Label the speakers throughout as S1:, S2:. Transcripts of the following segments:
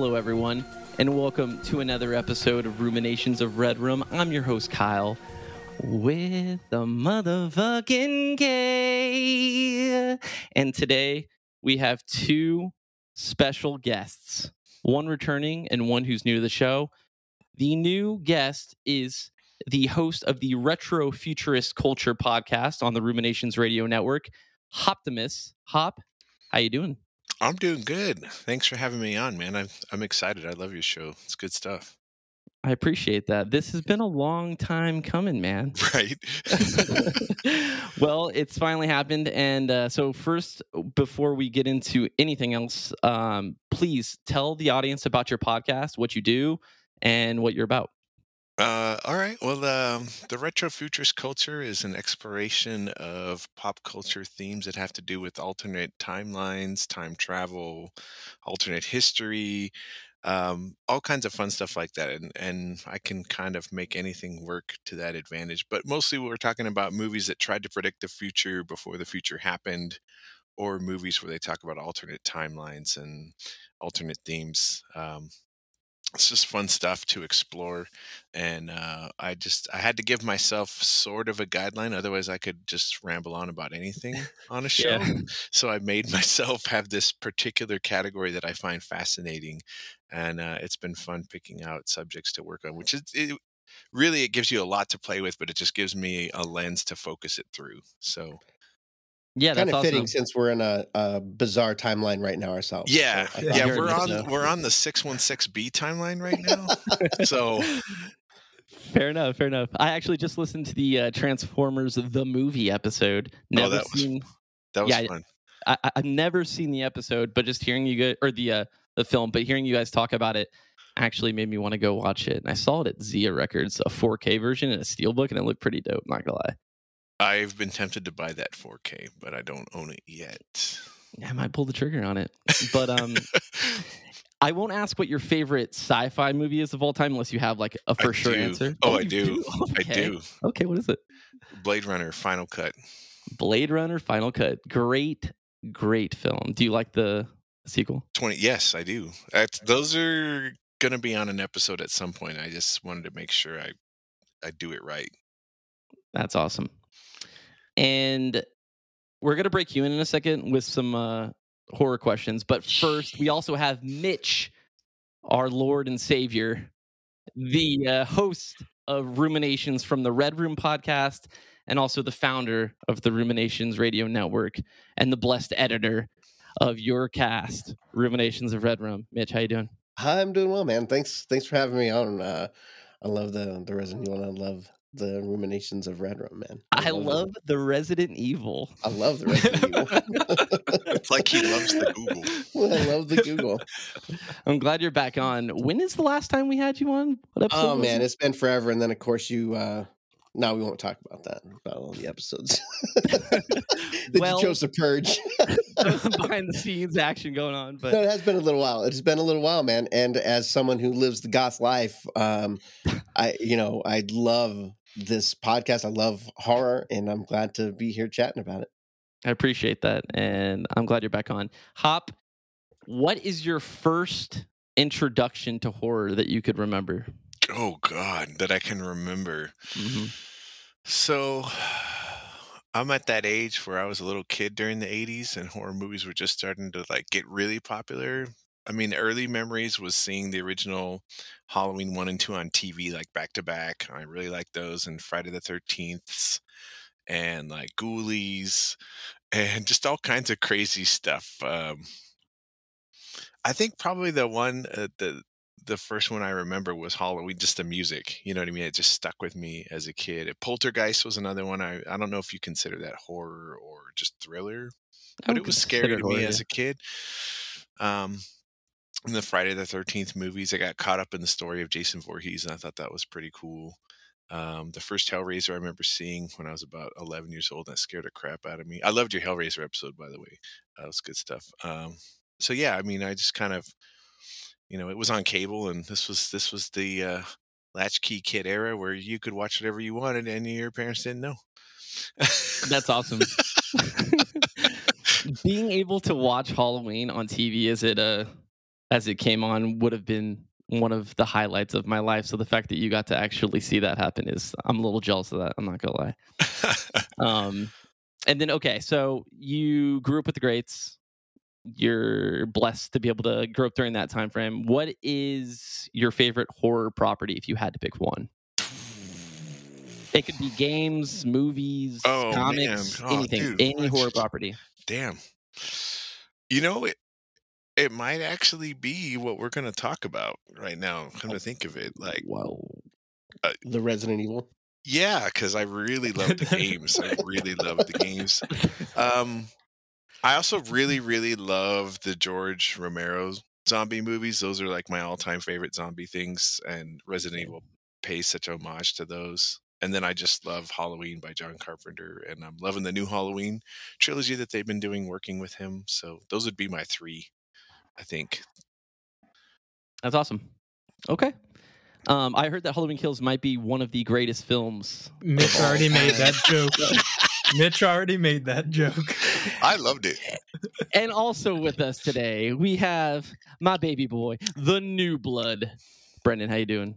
S1: Hello, everyone, and welcome to another episode of Ruminations of Red Room. I'm your host, Kyle, with the motherfucking K. And today we have two special guests one returning and one who's new to the show. The new guest is the host of the Retro Futurist Culture podcast on the Ruminations Radio Network, Hoptimus. Hop, how you doing?
S2: I'm doing good. Thanks for having me on, man. I'm I'm excited. I love your show. It's good stuff.
S1: I appreciate that. This has been a long time coming, man.
S2: Right.
S1: well, it's finally happened. And uh, so, first, before we get into anything else, um, please tell the audience about your podcast, what you do, and what you're about.
S2: Uh, all right. Well, um, the retro futurist culture is an exploration of pop culture themes that have to do with alternate timelines, time travel, alternate history, um, all kinds of fun stuff like that. And and I can kind of make anything work to that advantage. But mostly, we're talking about movies that tried to predict the future before the future happened, or movies where they talk about alternate timelines and alternate themes. Um, it's just fun stuff to explore and uh, i just i had to give myself sort of a guideline otherwise i could just ramble on about anything on a show yeah. so i made myself have this particular category that i find fascinating and uh, it's been fun picking out subjects to work on which is it, really it gives you a lot to play with but it just gives me a lens to focus it through so
S1: yeah,
S3: kind of
S1: awesome.
S3: fitting since we're in a, a, bizarre timeline right now ourselves.
S2: Yeah, so yeah, we're on we're on the six one six B timeline right now. so
S1: fair enough, fair enough. I actually just listened to the uh, Transformers the movie episode. Oh, never
S2: oh, that
S1: seen.
S2: Was, that was yeah, fun.
S1: I, have never seen the episode, but just hearing you go or the uh, the film, but hearing you guys talk about it actually made me want to go watch it. And I saw it at Zia Records, a 4K version and a steelbook, and it looked pretty dope. Not gonna lie.
S2: I've been tempted to buy that 4K, but I don't own it yet.
S1: I might pull the trigger on it. But um I won't ask what your favorite sci-fi movie is of all time unless you have like a for sure answer.
S2: Oh, oh I do. do? Okay. I do.
S1: Okay, what is it?
S2: Blade Runner Final Cut.
S1: Blade Runner Final Cut. Great, great film. Do you like the sequel?
S2: 20 Yes, I do. That's, those are going to be on an episode at some point. I just wanted to make sure I I do it right.
S1: That's awesome. And we're going to break you in in a second with some uh, horror questions. But first, we also have Mitch, our Lord and Savior, the uh, host of Ruminations from the Red Room podcast, and also the founder of the Ruminations Radio Network and the blessed editor of your cast, Ruminations of Red Room. Mitch, how you doing?
S3: Hi, I'm doing well, man. Thanks, thanks for having me on. Uh, I love the the Resident Evil. I love the ruminations of Red Room, man.
S1: I, I love, love the Resident Evil.
S3: I love the Resident Evil.
S2: it's like he loves the Google.
S3: I love the Google.
S1: I'm glad you're back on. When is the last time we had you on? What episode?
S3: Oh man, it? it's been forever. And then of course you uh no, we won't talk about that about all the episodes that well, you chose to purge.
S1: behind the scenes action going on, but
S3: no, it has been a little while. It has been a little while, man. And as someone who lives the goth life, um, I you know I love this podcast. I love horror, and I'm glad to be here chatting about it.
S1: I appreciate that, and I'm glad you're back on. Hop, what is your first introduction to horror that you could remember?
S2: Oh God, that I can remember. Mm-hmm. So, I'm at that age where I was a little kid during the '80s, and horror movies were just starting to like get really popular. I mean, early memories was seeing the original Halloween one and two on TV, like back to back. I really liked those, and Friday the Thirteenth, and like Ghoulies, and just all kinds of crazy stuff. Um, I think probably the one, uh, the the first one I remember was Halloween, just the music. You know what I mean? It just stuck with me as a kid. Poltergeist was another one. I I don't know if you consider that horror or just thriller, but it was scary to me as a kid. Um, in the Friday the Thirteenth movies, I got caught up in the story of Jason Voorhees, and I thought that was pretty cool. Um, the first Hellraiser I remember seeing when I was about 11 years old, and it scared the crap out of me. I loved your Hellraiser episode, by the way. That was good stuff. Um, so yeah, I mean, I just kind of, you know, it was on cable, and this was this was the uh, latchkey kid era where you could watch whatever you wanted, and your parents didn't know.
S1: That's awesome. Being able to watch Halloween on TV is it a as it came on would have been one of the highlights of my life. So the fact that you got to actually see that happen is I'm a little jealous of that. I'm not gonna lie. um, and then okay, so you grew up with the greats. You're blessed to be able to grow up during that time frame. What is your favorite horror property if you had to pick one? It could be games, movies,
S2: Oh,
S1: comics.
S2: Oh,
S1: anything,
S2: dude,
S1: any horror property.
S2: Damn. You know it. It might actually be what we're going to talk about right now. Come to think of it, like
S1: Whoa.
S3: the Resident Evil.
S2: yeah, because I really love the games. I really love the games. Um, I also really, really love the George Romero zombie movies. Those are like my all-time favorite zombie things, and Resident Evil pays such homage to those. And then I just love Halloween by John Carpenter, and I'm loving the new Halloween trilogy that they've been doing working with him. So those would be my three, I think.
S1: That's awesome. Okay. Um, I heard that Halloween Kills might be one of the greatest films.
S4: Mitch already made that joke. Mitch already made that joke.
S2: I loved it.
S1: And also with us today, we have my baby boy, the new blood. Brendan, how you doing?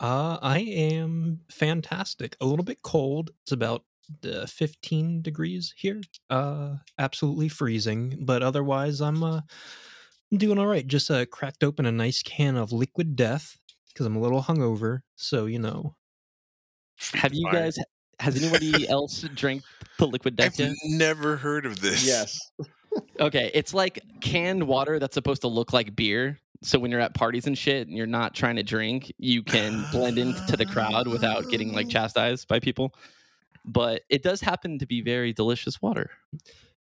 S4: Uh, I am fantastic. A little bit cold. It's about uh, 15 degrees here. Uh, absolutely freezing. But otherwise, I'm uh, I'm doing all right. Just uh, cracked open a nice can of liquid death because I'm a little hungover. So you know,
S1: Have you
S2: Fire.
S1: guys? Has anybody else drank the liquid
S2: I've
S1: death yet?
S2: never heard of this.
S3: Yes.
S1: Okay, it's like canned water that's supposed to look like beer. So when you're at parties and shit and you're not trying to drink, you can blend into the crowd without getting like chastised by people. But it does happen to be very delicious water.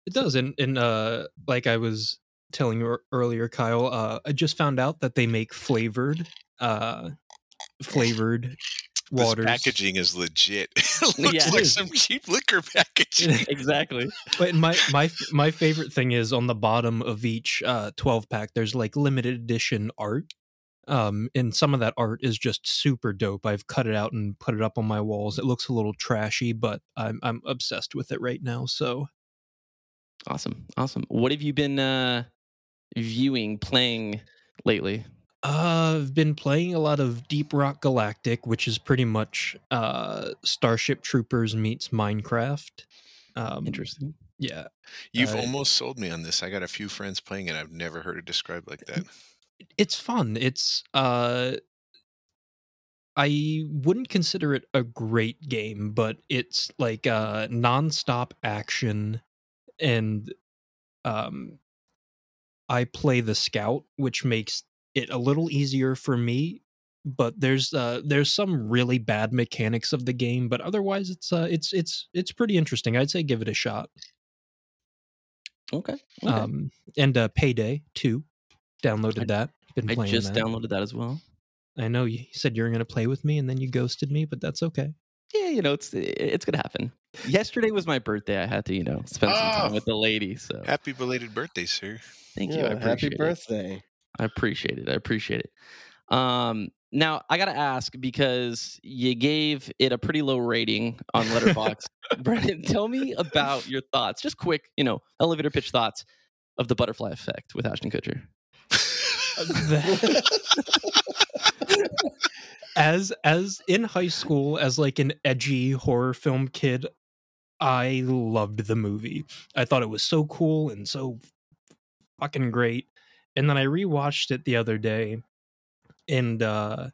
S4: it does. And and uh, like I was telling you earlier, Kyle, uh, I just found out that they make flavored, uh, flavored
S2: This packaging is legit. it looks
S1: Yeah, it
S2: like
S4: is.
S2: some cheap liquor packaging.
S1: exactly.
S4: But my my my favorite thing is on the bottom of each uh 12 pack there's like limited edition art. Um and some of that art is just super dope. I've cut it out and put it up on my walls. It looks a little trashy, but I'm I'm obsessed with it right now. So
S1: Awesome. Awesome. What have you been uh viewing, playing lately?
S4: uh, I've been playing a lot of Deep Rock Galactic, which is pretty much uh Starship Troopers meets Minecraft. Um
S1: Interesting.
S4: Yeah.
S2: You've
S4: Uh,
S2: almost sold me on this. I got a few friends playing it. I've never heard it described like that.
S4: it's fun. It's uh I wouldn't consider it a great game, but it's like uh nonstop action and um I play the scout, which makes it a little easier for me, but there's uh there's some really bad mechanics of the game, but otherwise it's uh it's it's it's pretty interesting. I'd say give it a shot.
S1: Okay. okay.
S4: Um and uh Payday 2 downloaded
S1: I-
S4: that. Been
S1: I
S4: playing
S1: just
S4: that.
S1: downloaded that as well.
S4: I know you said you were going to play with me and then you ghosted me, but that's okay.
S1: Yeah, you know, it's it's gonna happen. Yesterday was my birthday. I had to, you know, spend some time
S2: Oh.
S1: with the lady. So
S2: Happy belated birthday, sir.
S1: Thank you. I
S3: Yeah,
S1: appreciate
S3: happy
S1: it.
S3: birthday.
S1: I appreciate it. I appreciate it. Um, now I gotta ask because you gave it a pretty low rating on Letterboxd. Brendan, tell me about your thoughts. Just quick, you know, elevator pitch thoughts of the butterfly effect with Ashton Kutcher.
S4: as as in high school as like an edgy horror film kid, I loved the movie. I thought it was so cool and so fucking great. And then I rewatched it the other day and uh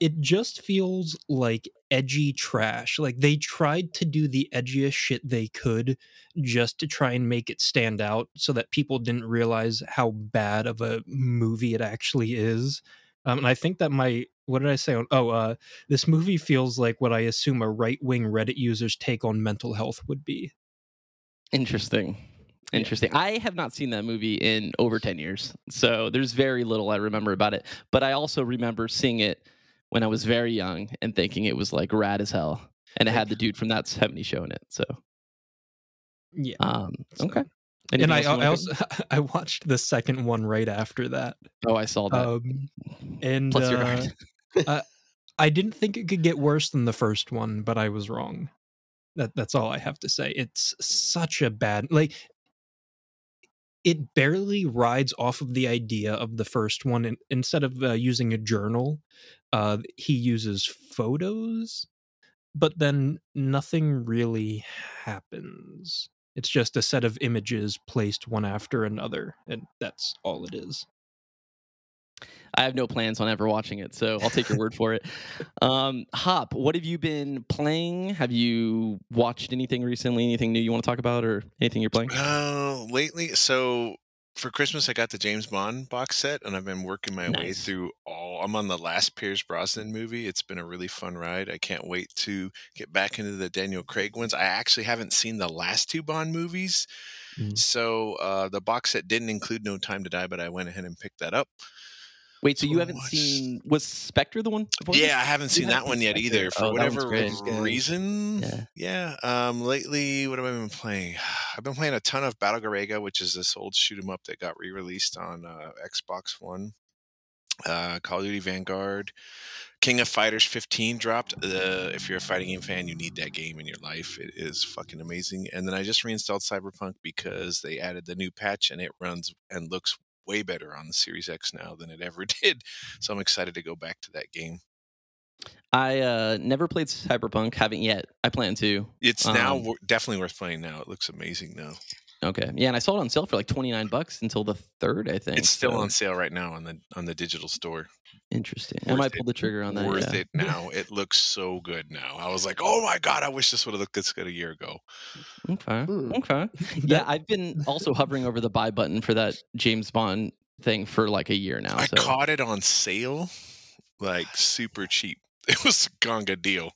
S4: it just feels like edgy trash. Like they tried to do the edgiest shit they could just to try and make it stand out so that people didn't realize how bad of a movie it actually is. Um, and I think that my what did I say? Oh, uh, this movie feels like what I assume a right wing Reddit user's take on mental health would be.
S1: Interesting. Interesting. I have not seen that movie in over 10 years. So there's very little I remember about it. But I also remember seeing it when I was very young and thinking it was like rad as hell. And it had the dude from that 70 show in it. So,
S4: Yeah.
S1: um, okay.
S4: and I, I also I watched the second one right after that.
S1: Oh, I saw that.
S4: Um, and
S1: your
S4: uh,
S1: heart.
S4: I didn't think it could get worse than the first one, but I was wrong. That that's all I have to say. It's such a bad like it barely rides off of the idea of the first one. And instead of uh, using a journal, uh, he uses photos, but then nothing really happens. It's just a set of images placed one after another, and that's all it is.
S1: I have no plans on ever watching it, so I'll take your word for it. Um, Hop, what have you been playing? Have you watched anything recently? Anything new you want to talk about, or anything you're playing?
S2: Uh, lately, so for Christmas, I got the James Bond box set, and I've been working my way through all. I'm on the last Pierce Brosnan movie. It's been a really fun ride. I can't wait to get back into the Daniel Craig ones. I actually haven't seen the last two Bond movies,
S4: Mm.
S2: so uh, the box set didn't include No Time to Die, but I went ahead and picked that up.
S1: Wait, so you haven't
S2: much.
S1: seen was Spectre the one? before this?
S2: Yeah, I haven't seen
S1: haven't
S2: that one
S1: seen
S2: yet
S1: Spectre.
S2: either. For
S1: Oh,
S2: whatever
S1: great.
S3: It's good.
S2: reason,
S1: Yeah.
S2: yeah. Um, lately, what have I been playing? I've been playing a ton of Battle Garegga, which is this old shoot 'em up that got re-released on uh, Xbox One. Uh, Call of Duty Vanguard, King of Fighters 15 dropped. Uh, if you're a fighting game fan, you need that game in your life. It is fucking amazing. And then I just reinstalled Cyberpunk because they added the new patch and it runs and looks way better on the Series X now than it ever did. So I'm excited to go back to that game.
S1: I uh, never played Cyberpunk. Haven't yet. I plan to.
S2: It's now
S1: Um,
S2: definitely worth playing. Now it looks amazing. Now
S1: Okay. Yeah, and I saw it on sale for like twenty nine bucks until the third. I think
S2: it's still
S1: so-
S2: on sale right now on the on the digital store.
S1: Interesting. I
S2: Worth
S1: might
S2: it.
S1: pull the trigger on that.
S2: Worth
S1: yeah.
S2: it now. It looks so good now. I was like, oh my god, I wish this would have looked this good a year ago.
S1: Okay.
S3: Hmm.
S1: Okay. Yeah, I've been also hovering over the buy button for that James Bond thing for like a year now.
S2: I
S1: so
S2: caught it on sale, like super cheap. It was a gonga deal.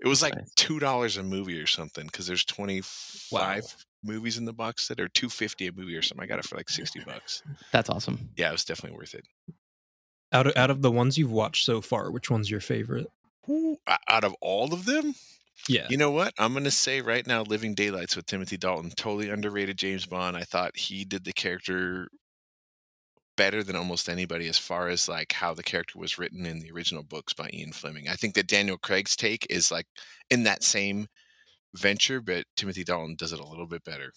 S2: It was like
S1: Nice.
S2: two dollars a movie or something because there's twenty five movies in the box set or two fifty a movie or something. I got it for like sixty bucks.
S1: that's awesome.
S2: Yeah, it was definitely worth it.
S4: Out of out of the ones you've watched so far, which one's your favorite?
S2: Ooh, Out of all of them,
S4: Yeah.
S2: You know what? I'm gonna say right now, Living Daylights with Timothy Dalton, totally underrated James Bond. I thought he did the character better than almost anybody as far as like how the character was written in the original books by Ian Fleming. I think that Daniel Craig's take is like in that same venture, but Timothy Dalton does it a little bit better.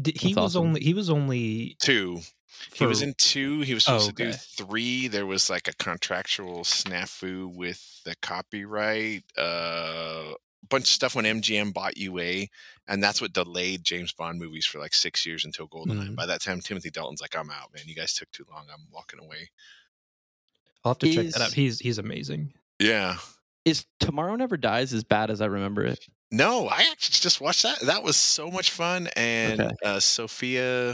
S4: D- he
S1: That's
S4: was
S1: awesome.
S4: only he was only
S2: Two, he was in two. He was
S4: Oh,
S2: supposed to do three. There was like a contractual snafu with the copyright. Uh, a bunch of stuff when MGM bought UA, and that's what delayed James Bond movies for like six years until GoldenEye.
S4: Mhm.
S2: By that time, Timothy Dalton's like, "I'm out, man. You guys took too long. I'm walking away."
S4: I'll have to check that out. He's he's amazing.
S2: Yeah.
S1: Is Tomorrow Never Dies as bad as I remember it?
S2: No, I actually just watched that. That was so much fun. And
S1: Okay.
S2: uh, Sophia,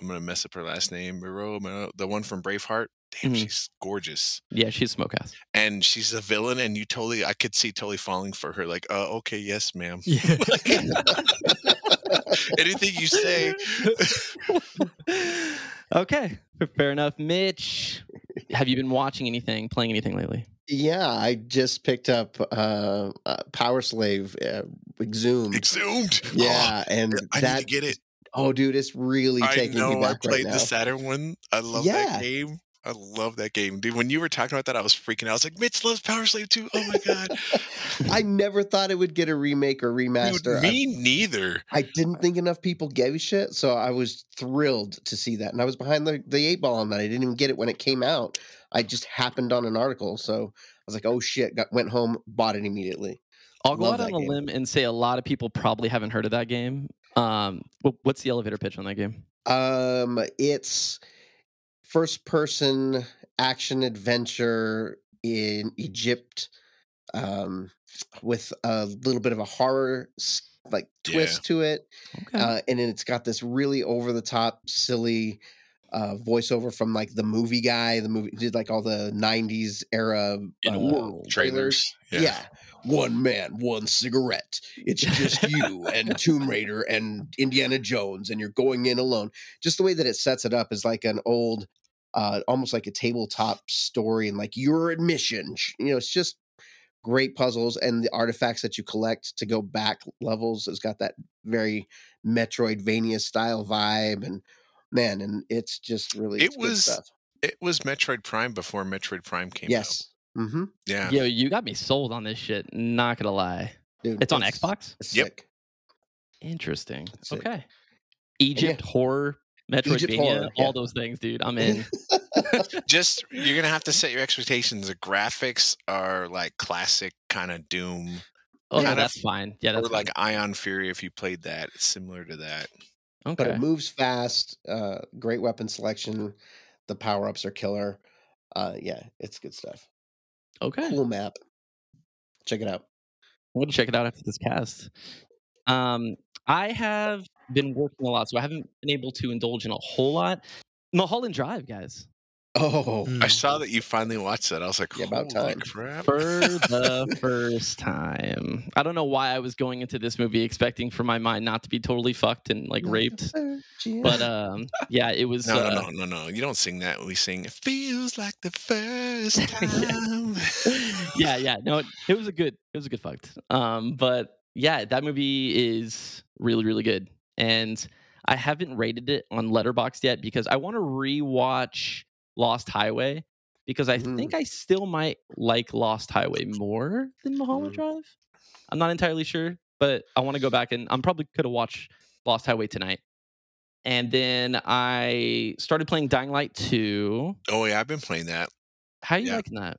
S2: I'm gonna mess up her last name. Moreau, Moreau, the one from Braveheart. Damn,
S1: Mhm.
S2: she's gorgeous.
S1: Yeah, she's smoke ass.
S2: and she's a villain and you totally i could see totally falling for her like uh okay yes ma'am
S4: Yeah.
S2: anything you say
S1: okay, fair enough. Mitch, have you been watching anything, playing anything lately?
S3: Yeah, I just picked up uh, uh Power Slave uh, Exhumed.
S2: exhumed
S3: Yeah, and
S2: oh, i
S3: that
S2: need to get it
S3: oh dude, it's really
S2: i
S3: taking
S2: know
S3: me
S2: i
S3: back right
S2: played
S3: now.
S2: the saturn one i love
S3: Yeah.
S2: that game i love that game dude when you were talking about that i was freaking out i was like mitch loves power slave too oh my god
S3: I never thought it would get a remake or
S2: Dude,
S3: remaster. I,
S2: me neither
S3: I didn't think enough people gave a shit, so I was thrilled to see that. And I was behind the, the eight ball on that. I didn't even get it when it came out. I just happened on an article, so I was like, "Oh shit!" Got went home, bought it immediately.
S1: I'll go
S3: Love
S1: out on a
S3: game.
S1: limb and say a lot of people probably haven't heard of that game. Um, what's the elevator pitch on that game?
S3: Um, it's first person action adventure in Egypt, um, with a little bit of a horror like
S2: Yeah.
S3: twist to it,
S1: Okay.
S3: uh, and then it's got this really over the top, silly uh, voiceover from like the movie guy. The movie did like all the '90s era uh,
S2: world trailers
S3: yeah. One man, one cigarette. It's just you and Tomb Raider and Indiana Jones, and you're going in alone. Just the way that it sets it up is like an old, uh, almost like a tabletop story, and like your admission. You know, it's just great puzzles, and the artifacts that you collect to go back levels has got that very Metroidvania style vibe, and man, and it's just really
S2: It was
S3: stuff.
S2: it was metroid prime before metroid prime came out
S3: Yes, mm-hmm.
S2: yeah
S1: Yo, you got me sold on this shit. Not gonna lie.
S3: dude,
S1: It's on Xbox.
S3: It's
S2: Yep.
S3: sick.
S1: Interesting.
S3: Sick.
S1: Okay. Egypt horror Metroidvania,
S3: horror, yeah.
S1: all those things, dude. I'm in.
S2: Just you're gonna have to set your expectations. The graphics are like classic kind of Doom,
S1: Oh, yeah,
S2: Kind of-
S1: that's fine. Yeah, that's
S2: or like Ion Fury. If you played that, it's similar to that.
S1: fine.
S3: but it moves fast. Uh, great weapon selection. The power ups are killer. Uh, yeah, it's good stuff.
S1: Okay.
S3: Cool map. Check it out.
S1: I'm going to check it out after this cast. Um, I have been working a lot, so I haven't been able to indulge in a whole lot. Mulholland Drive, guys.
S3: Oh,
S4: Mm.
S2: I saw that you finally watched that. I was like,
S3: Yeah, about
S2: "Holy
S3: time."
S2: crap!
S1: For the first time. I don't know why I was going into this movie expecting for my mind not to be totally fucked and like raped. But um, yeah, it was.
S2: No,
S1: uh,
S2: no, no, no, no. You don't sing that. We sing. It feels like the first time.
S1: yeah, yeah. No, it, it was a good, it was a good fucked. Um, but yeah, that movie is really, really good, and I haven't rated it on Letterboxd yet because I want to rewatch Lost Highway because I
S3: Mhm.
S1: think I still might like Lost Highway more than Mulholland
S3: Mhm.
S1: Drive. I'm not entirely sure, but I want to go back and I'm probably could have watched Lost Highway tonight. And then I started playing Dying Light 2.
S2: Oh yeah, I've been playing that.
S1: How you
S2: Yeah.
S1: liking that?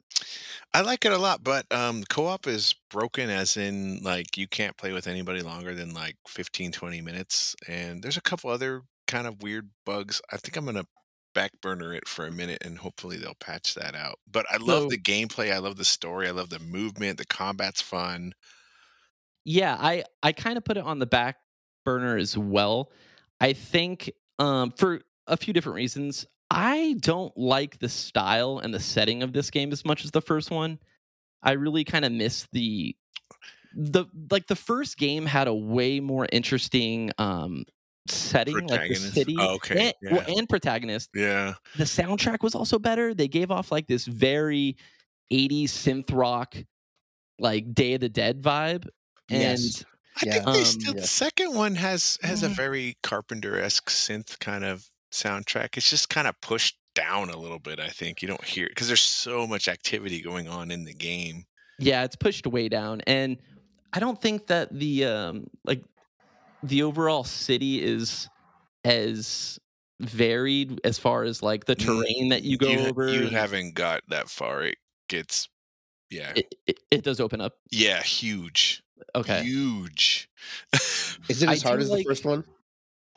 S2: I like it a lot, but um co-op is broken as in like you can't play with anybody longer than like 15 20 minutes and there's a couple other kind of weird bugs. I think I'm going to back burner it for a minute and hopefully they'll patch that out. But I love
S1: So-
S2: the gameplay, I love the story, I love the movement, the combat's fun.
S1: yeah i i kind of put it on the back burner as well i think um for a few different reasons i don't like the style and the setting of this game as much as the first one i really kind of miss the the like the first game had a way more interesting um setting like the city
S2: Oh, okay,
S1: and, well, and protagonist
S2: Yeah.
S1: the soundtrack was also better. They gave off like this very 80s synth rock, like Day of the Dead vibe. And
S3: Yes.
S2: I
S3: Yeah.
S2: think they
S1: Um,
S3: yeah.
S2: the second one has has a
S1: Mm.
S2: very Carpenter esque synth kind of soundtrack. It's just kind of pushed down a little bit. I think you don't hear it because there's so much activity going on in the game.
S1: yeah, it's pushed way down. And I don't think that the um like the overall city is as varied as far as like the terrain that you go
S2: you,
S1: over.
S2: you haven't got that far. It gets yeah
S1: it, it, it does open up.
S2: yeah huge
S1: Okay.
S2: huge.
S3: Is it
S1: I
S3: as hard as
S1: like-
S3: the first one?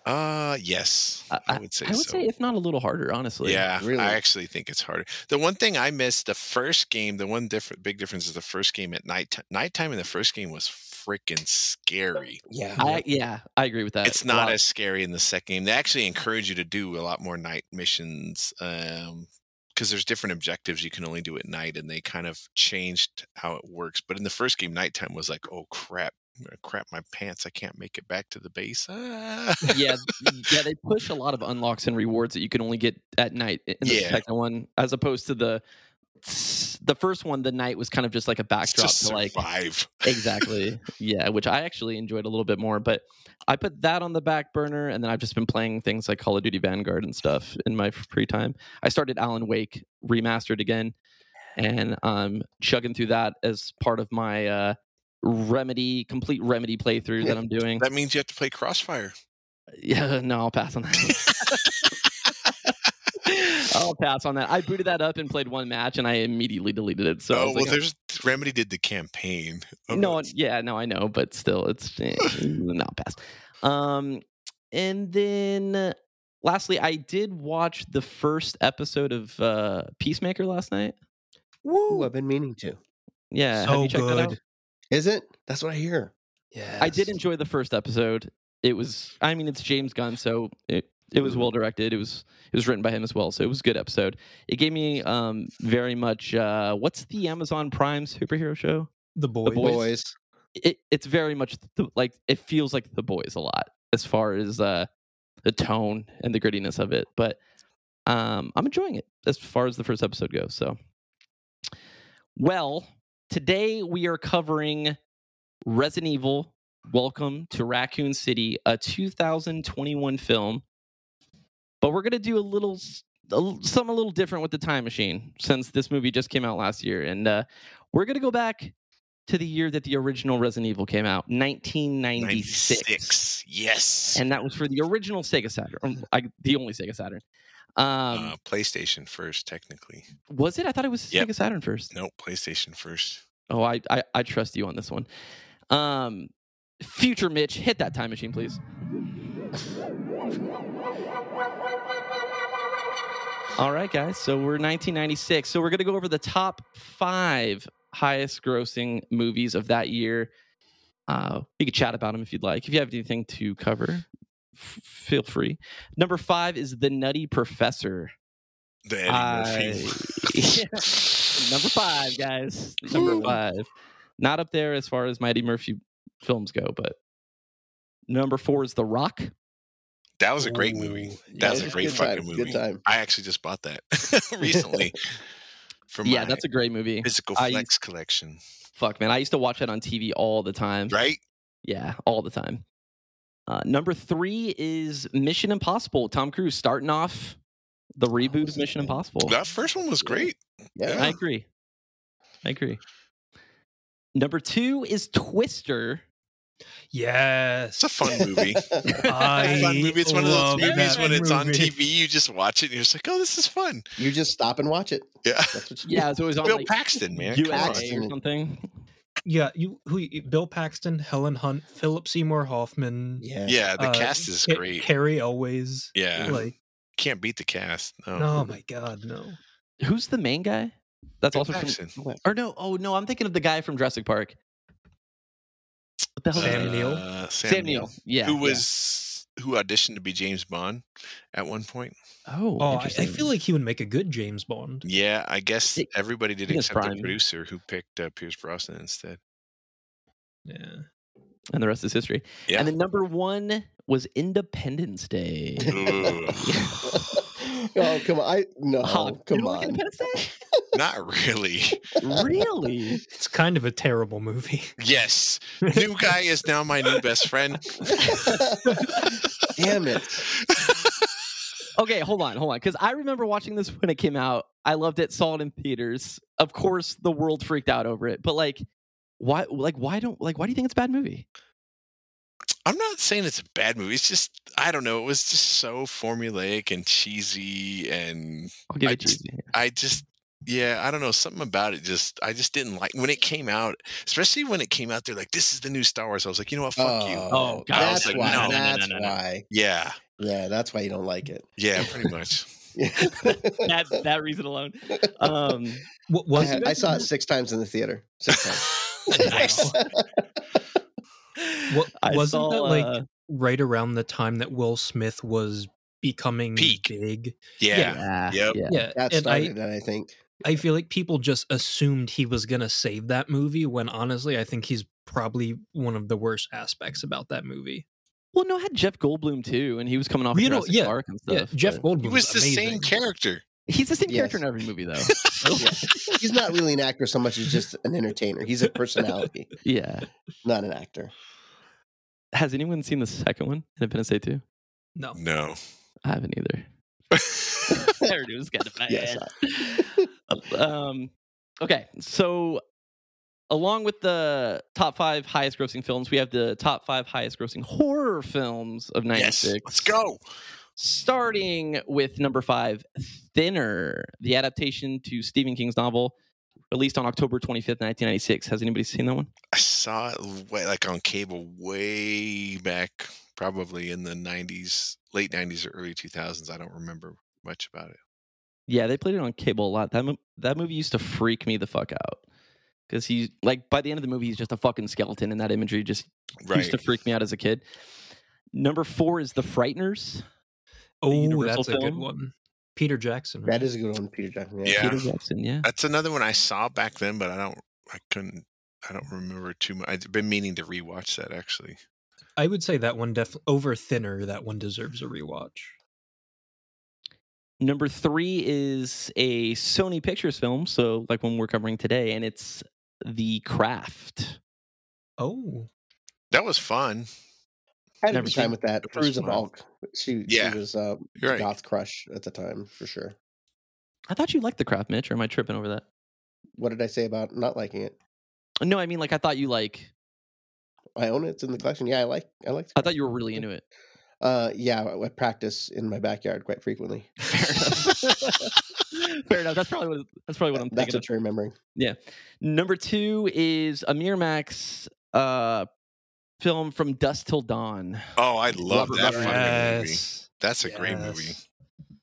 S2: uh yes,
S1: I,
S2: I, would say
S1: I would
S2: so.
S1: say if not a little harder, honestly.
S2: Yeah,
S3: Really?
S2: I actually think it's harder. The one thing I missed the first game, the one different big difference is the first game at night. Nighttime in the first game was freaking scary.
S3: Yeah.
S1: I yeah, I agree with that.
S2: it's not
S1: lot.
S2: as scary in the second game. They actually encourage you to do a lot more night missions um because there's different objectives you can only do at night and they kind of changed how it works. But in the first game nighttime was like, "Oh crap, I'm gonna crap my pants. I can't make it back to the base." Ah.
S1: yeah, yeah, they push a lot of unlocks and rewards that you can only get at night in the
S2: Yeah.
S1: second one, as opposed to the the first one. The night was kind of just like a backdrop to like exactly, yeah, which I actually enjoyed a little bit more. But I put that on the back burner, and then I've just been playing things like Call of Duty Vanguard and stuff in my free time. I started Alan Wake remastered again, and I'm chugging through that as part of my uh, remedy complete remedy playthrough that I'm doing.
S2: That means you have to play Crossfire.
S1: Yeah, no, I'll pass on that. I'll pass on that. I booted that up and played one match, and I immediately deleted it. So
S2: oh well,
S1: like,
S2: there's Remedy did the campaign. Oh,
S1: no,
S2: that's-
S1: yeah, no, I know, but still, it's eh, no pass. Um, and then lastly, I did watch the first episode of uh, Peacemaker last night.
S3: Ooh, I've been meaning to.
S1: Yeah, have
S4: so
S1: you checked that out?
S4: good.
S3: Is it? That's what I hear.
S4: Yeah.
S1: I did enjoy the first episode. It was, I mean, it's James Gunn, so it it was
S3: Mhm.
S1: well directed. It was it was written by him as well, so it was a good episode. It gave me um very much uh what's the Amazon Prime superhero show?
S4: the boys.
S1: Boys.
S3: Boys.
S1: It it's very much the, like it feels like the boys a lot as far as uh the tone and the grittiness of it, but um I'm enjoying it as far as the first episode goes. So, well, today we are covering Resident Evil Welcome to Raccoon City, a 2021 film. But we're going to do a little a something a little different with the time machine since this movie just came out last year and uh, we're going to go back to the year that the original Resident Evil came out, 1996.
S2: 96. Yes.
S1: And that was for the original Sega Saturn, um, I, the only Sega Saturn. Um,
S2: uh, PlayStation first, technically.
S1: was it? I thought it was
S2: Yep.
S1: Sega Saturn first.
S2: Nope, PlayStation first.
S1: Oh, I, I I trust you on this one. Um, future Mitch, hit that time machine, please. All right, guys. So we're 1996. So we're going to go over the top five highest grossing movies of that year. Uh, you can chat about them if you'd like. If you have anything to cover, f- feel free. Number five is The Nutty Professor.
S2: The Eddie
S1: I-
S2: Murphy.
S1: Number five, guys. Number five. Not up there as far as Mighty Murphy films go, but number four is The Rock.
S2: that was a great movie.
S3: Ooh,
S2: That was a great
S3: good
S2: fucking
S3: time,
S2: movie.
S3: Good time.
S2: I actually just bought that recently from
S1: yeah,
S2: my
S1: that's a great movie.
S2: physical
S1: I-
S2: flex collection.
S1: Fuck, man. I used to watch that on TV all the time.
S2: Right?
S1: Yeah, all the time. Uh, number three is Mission Impossible. Tom Cruise starting off the reboot of Mission? Impossible.
S2: That first one was great.
S3: Yeah.
S1: I agree. I agree. Number two is Twister.
S4: Yes.
S2: It's a fun movie.
S4: I
S2: a fun movie. It's one of those movies
S4: that
S2: when it's on. TV, you just watch it and you're just like, oh, this is fun.
S3: you just stop and watch it.
S2: Yeah.
S3: That's what you
S1: Yeah, it's always on
S2: Bill
S1: like
S2: Paxton, man. come
S1: USA
S2: on.
S1: or something.
S4: Yeah, you who Bill Paxton, Helen Hunt, Philip Seymour Hoffman.
S3: Yeah.
S2: Yeah, the
S4: uh,
S2: cast is
S4: Ha-
S2: great.
S4: Cary Elwes.
S2: Yeah.
S4: Like,
S2: Can't beat the cast. No.
S4: oh my god, no.
S1: Who's the main guy? That's
S2: Bill
S1: also
S2: Paxton.
S1: from. Or no, oh no, I'm thinking of the guy from Jurassic Park. What the hell?
S4: Sam
S1: his?
S4: Neill?
S2: Uh, Sam,
S1: Sam
S2: Neill.
S1: Neill. Yeah.
S2: who
S1: yeah.
S2: Was who auditioned to be James Bond at one point.
S1: Oh,
S4: Oh, I, I feel like he would make a good James Bond.
S2: Yeah, I guess
S1: It-
S2: everybody did
S1: in his
S2: except the producer who picked uh, Pierce Brosnan instead.
S4: Yeah.
S1: and the rest is history.
S2: Yeah.
S1: And then number one was Independence Day.
S2: Ugh.
S3: oh come on! I no,
S1: Oh, you
S3: come
S1: don't
S3: on.
S1: Independence
S2: Not really.
S1: really?
S4: It's kind of a terrible movie.
S2: Yes. New guy is now my new best friend.
S3: Damn it!
S1: Okay, hold on, hold on. Because I remember watching this when it came out. I loved it. Saw it in theaters. Of course, the world freaked out over it. But like, why? Like, why don't? Like, why do you think it's a bad movie?
S2: I'm not saying it's a bad movie. It's just I don't know. It was just so formulaic and cheesy, and
S1: I'll give
S2: I
S1: it
S2: just-
S1: cheesy.
S2: I just yeah, I don't know. Something about it just I just didn't like when it came out, especially when it came out. They're like, "This is the new Star Wars." I was like, "You know what? Fuck you."
S1: Oh, God.
S3: That's
S2: I was like,
S3: why.
S2: no, no, no,
S3: that's
S1: no, no, no.
S3: why.
S2: Yeah,
S3: Yeah, that's why you don't like it.
S2: yeah, pretty much.
S1: that that reason alone. Um,
S4: What
S3: I,
S4: was
S3: had- I saw it six times in the theater. Six times.
S2: nice.
S4: What wasn't
S1: saw,
S4: that like
S1: uh,
S4: right around the time that Will Smith was becoming
S2: Peak.
S4: big?
S2: Yeah,
S1: yeah,
S2: Yep.
S1: yeah.
S4: Yeah,
S3: that
S4: and I
S3: started it, I think.
S4: I feel like people just assumed he was gonna save that movie when honestly I think he's probably one of the worst aspects about that movie.
S1: Well, no, it had Jeff Goldblum too, and he was coming off
S4: You know,
S1: Jurassic
S4: yeah,
S1: Park and
S4: Yeah,
S1: stuff.
S4: Jeff Goldblum
S2: he was the same character.
S1: He's the same character in every movie, though.
S3: He's not really an actor so much as just an entertainer. He's a personality,
S1: yeah.
S3: not an actor.
S1: Has anyone seen the second one, Independence Day two?
S4: No.
S2: No.
S1: I haven't either. I heard it was kind of bad.
S3: Yes.
S1: um, okay, so along with the top five highest grossing films, we have the top five highest grossing horror films of
S2: yes.
S1: '96.
S2: Let's go.
S1: Starting with number five, Thinner, the adaptation to Stephen King's novel, released on October 25th, 1996. Has anybody seen that one?
S2: I saw it way, like on cable way back, probably in the '90s, late '90s or early 2000s. I don't remember much about it.
S1: Yeah, they played it on cable a lot. That mo- that movie used to freak me the fuck out because he's like by the end of the movie he's just a fucking skeleton, and that imagery just
S2: Right.
S1: used to freak me out as a kid. Number four is The Frighteners.
S4: Oh,
S1: Universal
S4: that's a good one. Peter Jackson.
S3: That
S4: right?
S3: is a good one, Peter Jackson.
S2: Yeah.
S1: Peter Jackson, yeah.
S2: That's another one I saw back then, but I don't. I couldn't. I don't remember too much. I've been meaning to rewatch that actually.
S4: I would say that one def over thinner. That one deserves a rewatch.
S1: Number three is a Sony Pictures film, so like one we're covering today, and it's The Craft.
S4: Oh,
S2: That was fun.
S3: I had a
S1: Never
S3: good time with that.
S2: it. It was
S3: Fairuza
S2: fun.
S3: Balk. She,
S2: Yeah.
S3: she was uh,
S2: right.
S3: goth crush at the time for sure.
S1: I thought you liked The Craft, Mitch, or am I tripping over that?
S3: What did I say about not liking it?
S1: No, I mean like I thought you like.
S3: I own it. It's in the collection. Yeah, I like. I like.
S1: I thought you were really into it.
S3: Uh, yeah, I, I practice in my backyard quite frequently.
S1: Fair enough. Fair enough. That's probably what. That's probably what I'm
S3: That's
S1: thinking.
S3: what you're remembering.
S1: of. Number two is a Miramax uh, film from Dusk Till Dawn.
S2: Oh, I love
S1: Robert
S2: that
S1: Rodriguez.
S2: fucking movie. That's a great movie.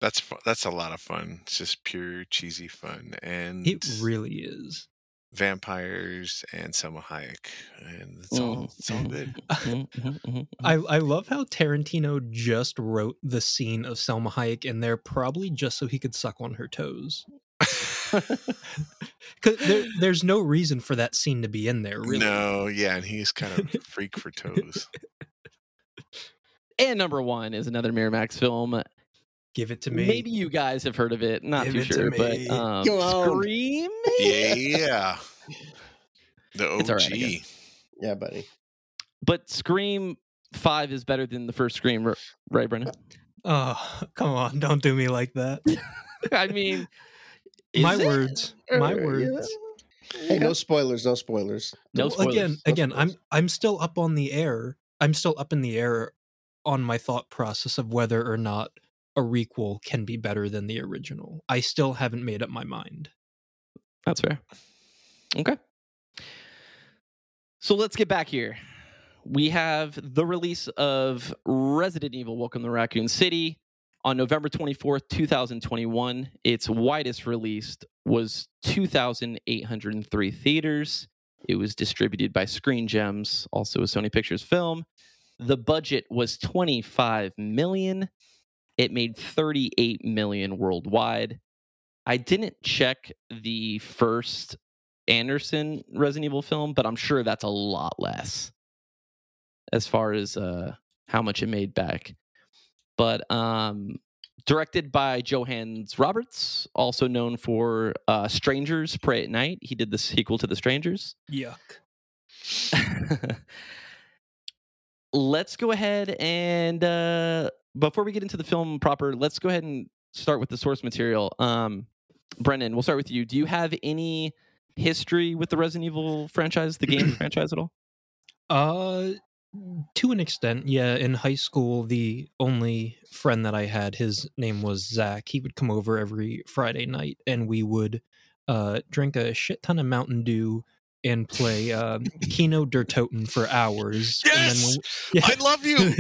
S2: That's fu- that's a lot of fun. It's just pure cheesy fun and
S4: It really is.
S2: vampires and Salma Hayek, and it's all
S1: Mhm,
S2: it's all good.
S1: mhm, mhm, mhm,
S4: I, I love how Tarantino just wrote the scene of Salma Hayek in there, probably just so he could suck on her toes. Because there, there's no reason for that scene to be in there, really.
S2: No, yeah, and he's kind of a freak for toes.
S1: And number one is another Miramax film.
S4: Give it to me.
S1: Maybe you guys have heard of it. Not
S4: Give
S1: too
S4: it to
S1: sure,
S4: me.
S1: but um, Scream.
S2: Yeah, the OG.
S1: right,
S3: Yeah, buddy.
S1: But Scream Five is better than the first Scream, right, Brendan?
S4: Oh, come on. Don't do me like that.
S1: I mean,
S4: my
S1: it?
S4: words. Uh, my
S1: Or, you
S4: words.
S3: Hey, no spoilers. No spoilers.
S1: No
S4: Well, again,
S3: no
S4: again, I'm. I'm still up on the air. I'm still up in the air on my thought process of whether or not a requel can be better than the original. I still haven't made up my mind.
S1: That's fair. Okay. So let's get back here. We have the release of Resident Evil Welcome to Raccoon City on November 24th, 2021. Its widest release was 2,803 theaters. It was distributed by Screen Gems, also a Sony Pictures film. The budget was 25 million. It made 38 million worldwide. I didn't check the first Anderson Resident Evil film, but I'm sure that's a lot less as far as uh, how much it made back. But um, directed by Johannes Roberts, also known for uh, Strangers Prey at Night. He did the sequel to The Strangers.
S4: Yuck.
S1: let's go ahead and uh, before we get into the film proper, let's go ahead and start with the source material. Um, Brendan, we'll start with you. Do you have any history with the Resident Evil franchise, the game franchise at all?
S4: Uh, to an extent, yeah. In high school, the only friend that I had, his name was Zach. He would come over every Friday night, and we would uh drink a shit ton of Mountain Dew and play um, Kino Der Toten for hours.
S2: Yes,
S4: and
S2: I love you.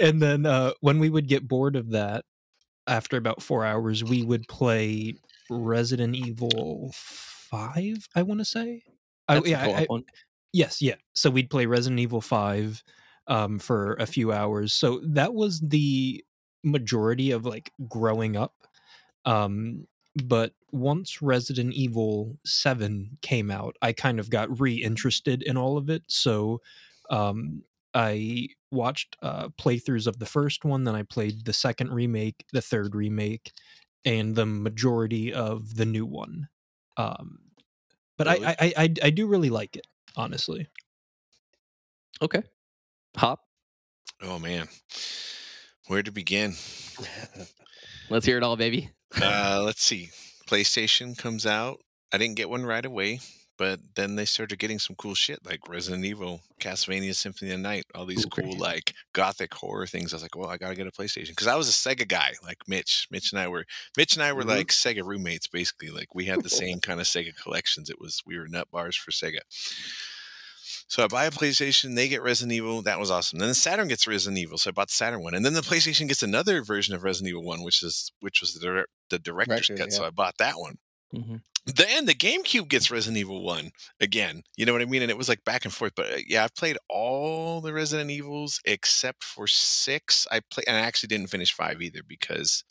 S4: and then uh, when we would get bored of that, after about four hours, we would play Resident Evil Five. I want to say. I, yeah, I-
S1: co-op
S4: I-
S1: one.
S4: Yes, yeah. So we'd play Resident Evil 5 um for a few hours. So that was the majority of like growing up. Um but once Resident Evil 7 came out, I kind of got reinterested in all of it. So um I watched uh playthroughs of the first one, then I played the second remake, the third remake, and the majority of the new one. Um but
S2: Really?
S4: I, I I I do really like it honestly.
S1: Okay. Hop.
S2: oh man, where to begin?
S1: Let's hear it all, baby.
S2: Uh, let's see. PlayStation comes out. I didn't get one right away, but then they started getting some cool shit like Resident Evil, Castlevania Symphony of the Night, all these cool like gothic horror things. I was like, well, I gotta get a PlayStation because I was a Sega guy, like Mitch. Mitch and I were Mitch and I were
S3: Mhm.
S2: like Sega roommates, basically. Like we had the same kind of Sega collections. It was we were nut bars for Sega. So I buy a PlayStation, they get Resident Evil. That was awesome. Then the Saturn gets Resident Evil, so I bought the Saturn one, and then the PlayStation gets another version of Resident Evil one, which is which was the direct, the director's
S3: Director,
S2: cut. So. I bought that one.
S1: Hmm
S2: Then the GameCube gets Resident Evil one again. You know what I mean? And it was like back and forth. But uh, yeah, I've played all the Resident Evils except for six. I play, and I actually didn't finish five either because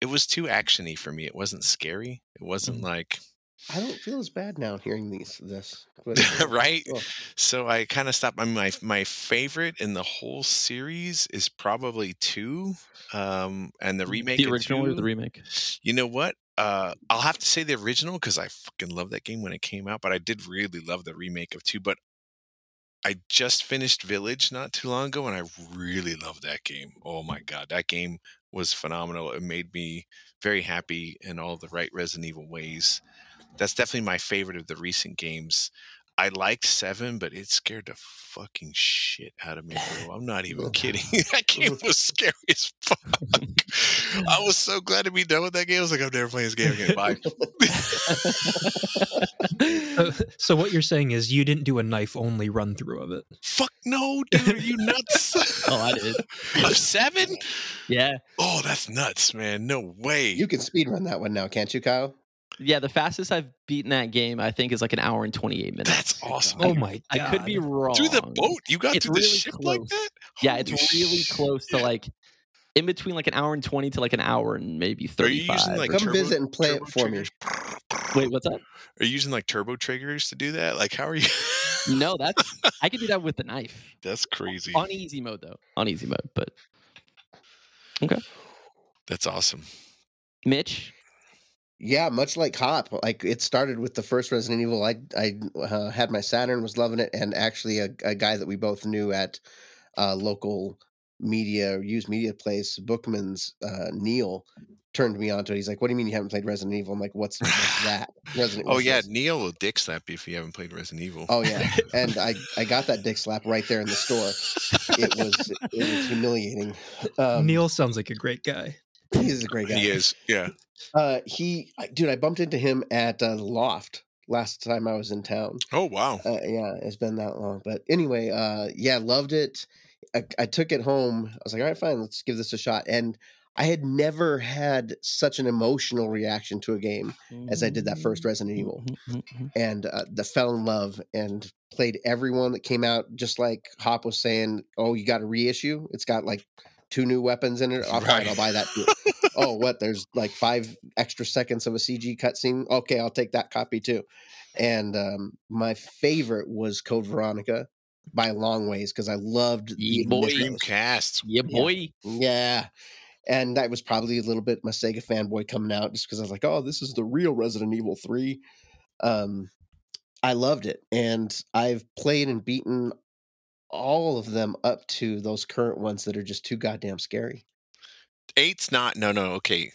S2: it was too actiony for me. It wasn't scary. It wasn't
S1: Mhm.
S2: like
S3: I don't feel as bad now hearing these this. But,
S2: right. So I kind of stopped. I mean, my my favorite in the whole series is probably two, um, and the remake.
S1: The original or the remake?
S2: You know what? Uh, I'll have to say the original because I fucking love that game when it came out. But I did really love the remake of two. But I just finished Village not too long ago, and I really love that game. Oh my god, that game was phenomenal. It made me very happy in all the right Resident Evil ways. that's definitely my favorite of the recent games. I liked seven, but it scared the fucking shit out of me, bro. I'm not even kidding. that game was scary as fuck. I was so glad to be done with that game. I was like, I'm never playing this game again. Bye.
S4: So, so what you're saying is you didn't do a knife only run through of it.
S2: Fuck no, dude. Are you nuts?
S1: oh, I did.
S2: Of seven?
S1: Yeah,
S2: Oh, that's nuts, man. No way.
S3: You can speed run that one now, can't you, Kyle?
S1: Yeah. The fastest I've beaten that game, I think, is like an hour and twenty eight minutes.
S2: That's awesome.
S4: Oh my god!
S1: I could be wrong.
S2: Through the boat? You got
S1: It's
S2: through the
S1: really
S2: ship like
S1: close.
S2: that?
S1: Yeah,
S2: Holy
S1: it's really close to
S2: shit.
S1: like in between like an hour and twenty to like an hour and maybe
S2: Are
S1: thirty
S2: you using like
S3: Come
S2: turbo,
S3: visit and play it
S2: turbo
S3: for me.
S1: Wait, what's up?
S2: Are you using like turbo triggers to do that? Like, how are you?
S1: No, that's I could do that with the knife
S2: That's crazy.
S1: on easy mode though. On easy mode, but okay.
S2: That's awesome.
S1: Mitch,
S3: Yeah, much like Hop, like it started with the first Resident Evil. I I uh, had my Saturn, was loving it, and actually a, a guy that we both knew at uh, local media used media place, Bookman's uh, Neil, turned me on to it. He's like, "What do you mean you haven't played Resident Evil?" I'm like, "What's, what's that?" Resident.
S2: Oh yeah,
S3: this?"
S2: Neil will dick slap you if you haven't played Resident Evil.
S3: Oh yeah, and I I got that dick slap right there in the store. It was it was humiliating. Um,
S4: Neil sounds like a great guy.
S3: He's a great guy.
S2: he is. Yeah.
S3: Uh, he, dude, I bumped into him at uh, Loft last time I was in town.
S2: Oh wow.
S3: Uh, yeah, it's been that long. But anyway, uh, yeah, loved it. I, I took it home. I was like, all right, fine, let's give this a shot. And I had never had such an emotional reaction to a game as I did that first Resident Evil, and uh, the fell in love and played everyone that came out. Just like Hop was saying, oh, you got a reissue. It's got like two new weapons in it.
S2: Right.
S3: I'll buy that. Too. oh, what? There's like five extra seconds of a CG cutscene. Okay, I'll take that copy too. And um, my favorite was Code Veronica by long ways because I loved the
S1: boy. Yeah,
S3: Yeah.
S1: boy.
S3: Yeah. And that was probably a little bit my Sega fanboy coming out just because I was like, oh, this is the real Resident Evil 3. Um, I loved it. And I've played and beaten all of them up to those current ones that are just too goddamn scary.
S2: Eight's not. No, no. Okay.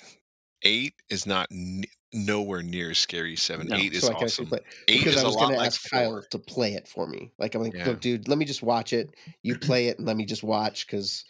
S2: Eight is not n- nowhere near as scary seven.
S1: No.
S2: Eight is
S3: so I
S2: awesome. Eight
S3: because
S2: is
S3: I
S2: a
S3: was
S2: lot
S3: going to
S2: like
S3: ask Kyle
S2: four.
S3: to play it for me. Like, I'm like,
S2: Yeah.
S3: dude, let me just watch it. You play it and let me just watch because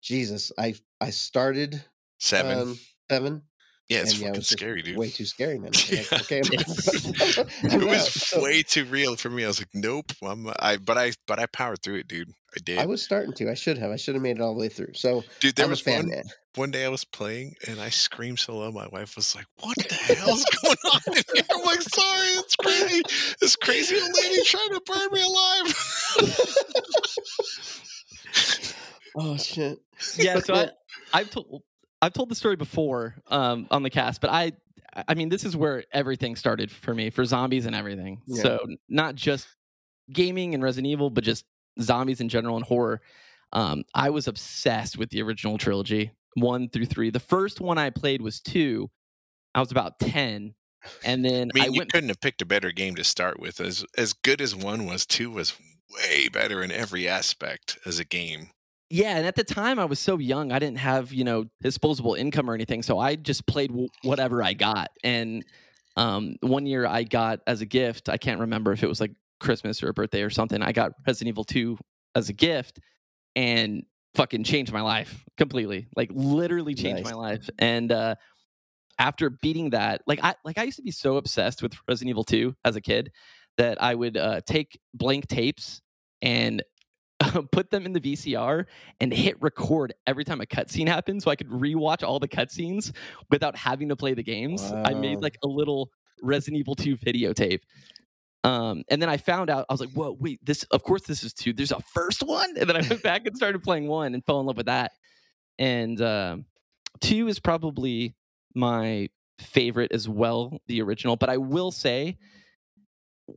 S3: Jesus, I I started
S2: Seven.
S3: um, seven.
S2: Yeah, it's
S3: and yeah, it was
S2: scary, dude.
S3: Way too scary, man. I'm okay,
S2: it
S3: I'm out.
S2: was
S3: So-
S2: way too real for me. I was like, nope. I'm, I but I but I powered through it, dude. I did.
S3: I was starting to. I should have. I should have made it all the way through. So
S2: dude, there
S3: I'm
S2: was
S3: a fan,
S2: one
S3: man.
S2: one day I was playing and I screamed so loud. My wife was like, "What the hell's going on in here?" I'm like, "Sorry, it's crazy. This crazy old lady trying to burn me alive."
S3: Oh shit.
S1: yeah,
S3: But
S1: so I,
S3: the-
S1: I've told the story before um, on the cast, but I I mean this is where everything started for me for zombies and everything.
S3: Yeah.
S1: So not just gaming and Resident Evil, but just zombies in general and horror. Um, I was obsessed with the original trilogy, one through three. The first one I played was two. I was about ten, and then
S2: I
S1: I,
S2: mean, you
S1: went.
S2: couldn't have picked a better game to start with. As as good as one was, two was way better in every aspect as a game.
S1: Yeah, and at the time I was so young, I didn't have you know disposable income or anything, so I just played w- whatever I got. And um, one year I got as a gift, I can't remember if it was like Christmas or a birthday or something. I got Resident Evil Two as a gift, and fucking changed my life completely. Like literally changed
S3: Nice.
S1: my life. And uh, after beating that, like I like I used to be so obsessed with Resident Evil Two as a kid that I would uh, take blank tapes and put them in the VCR and hit record every time a cutscene happened so I could rewatch all the cutscenes without having to play the games. I made like a little Resident Evil 2 videotape. Um, and then I found out, I was like, whoa, wait, this, of course, this is two. There's a first one. And then I went back and started playing one and fell in love with that. And um, two is probably my favorite as well, the original. But I will say,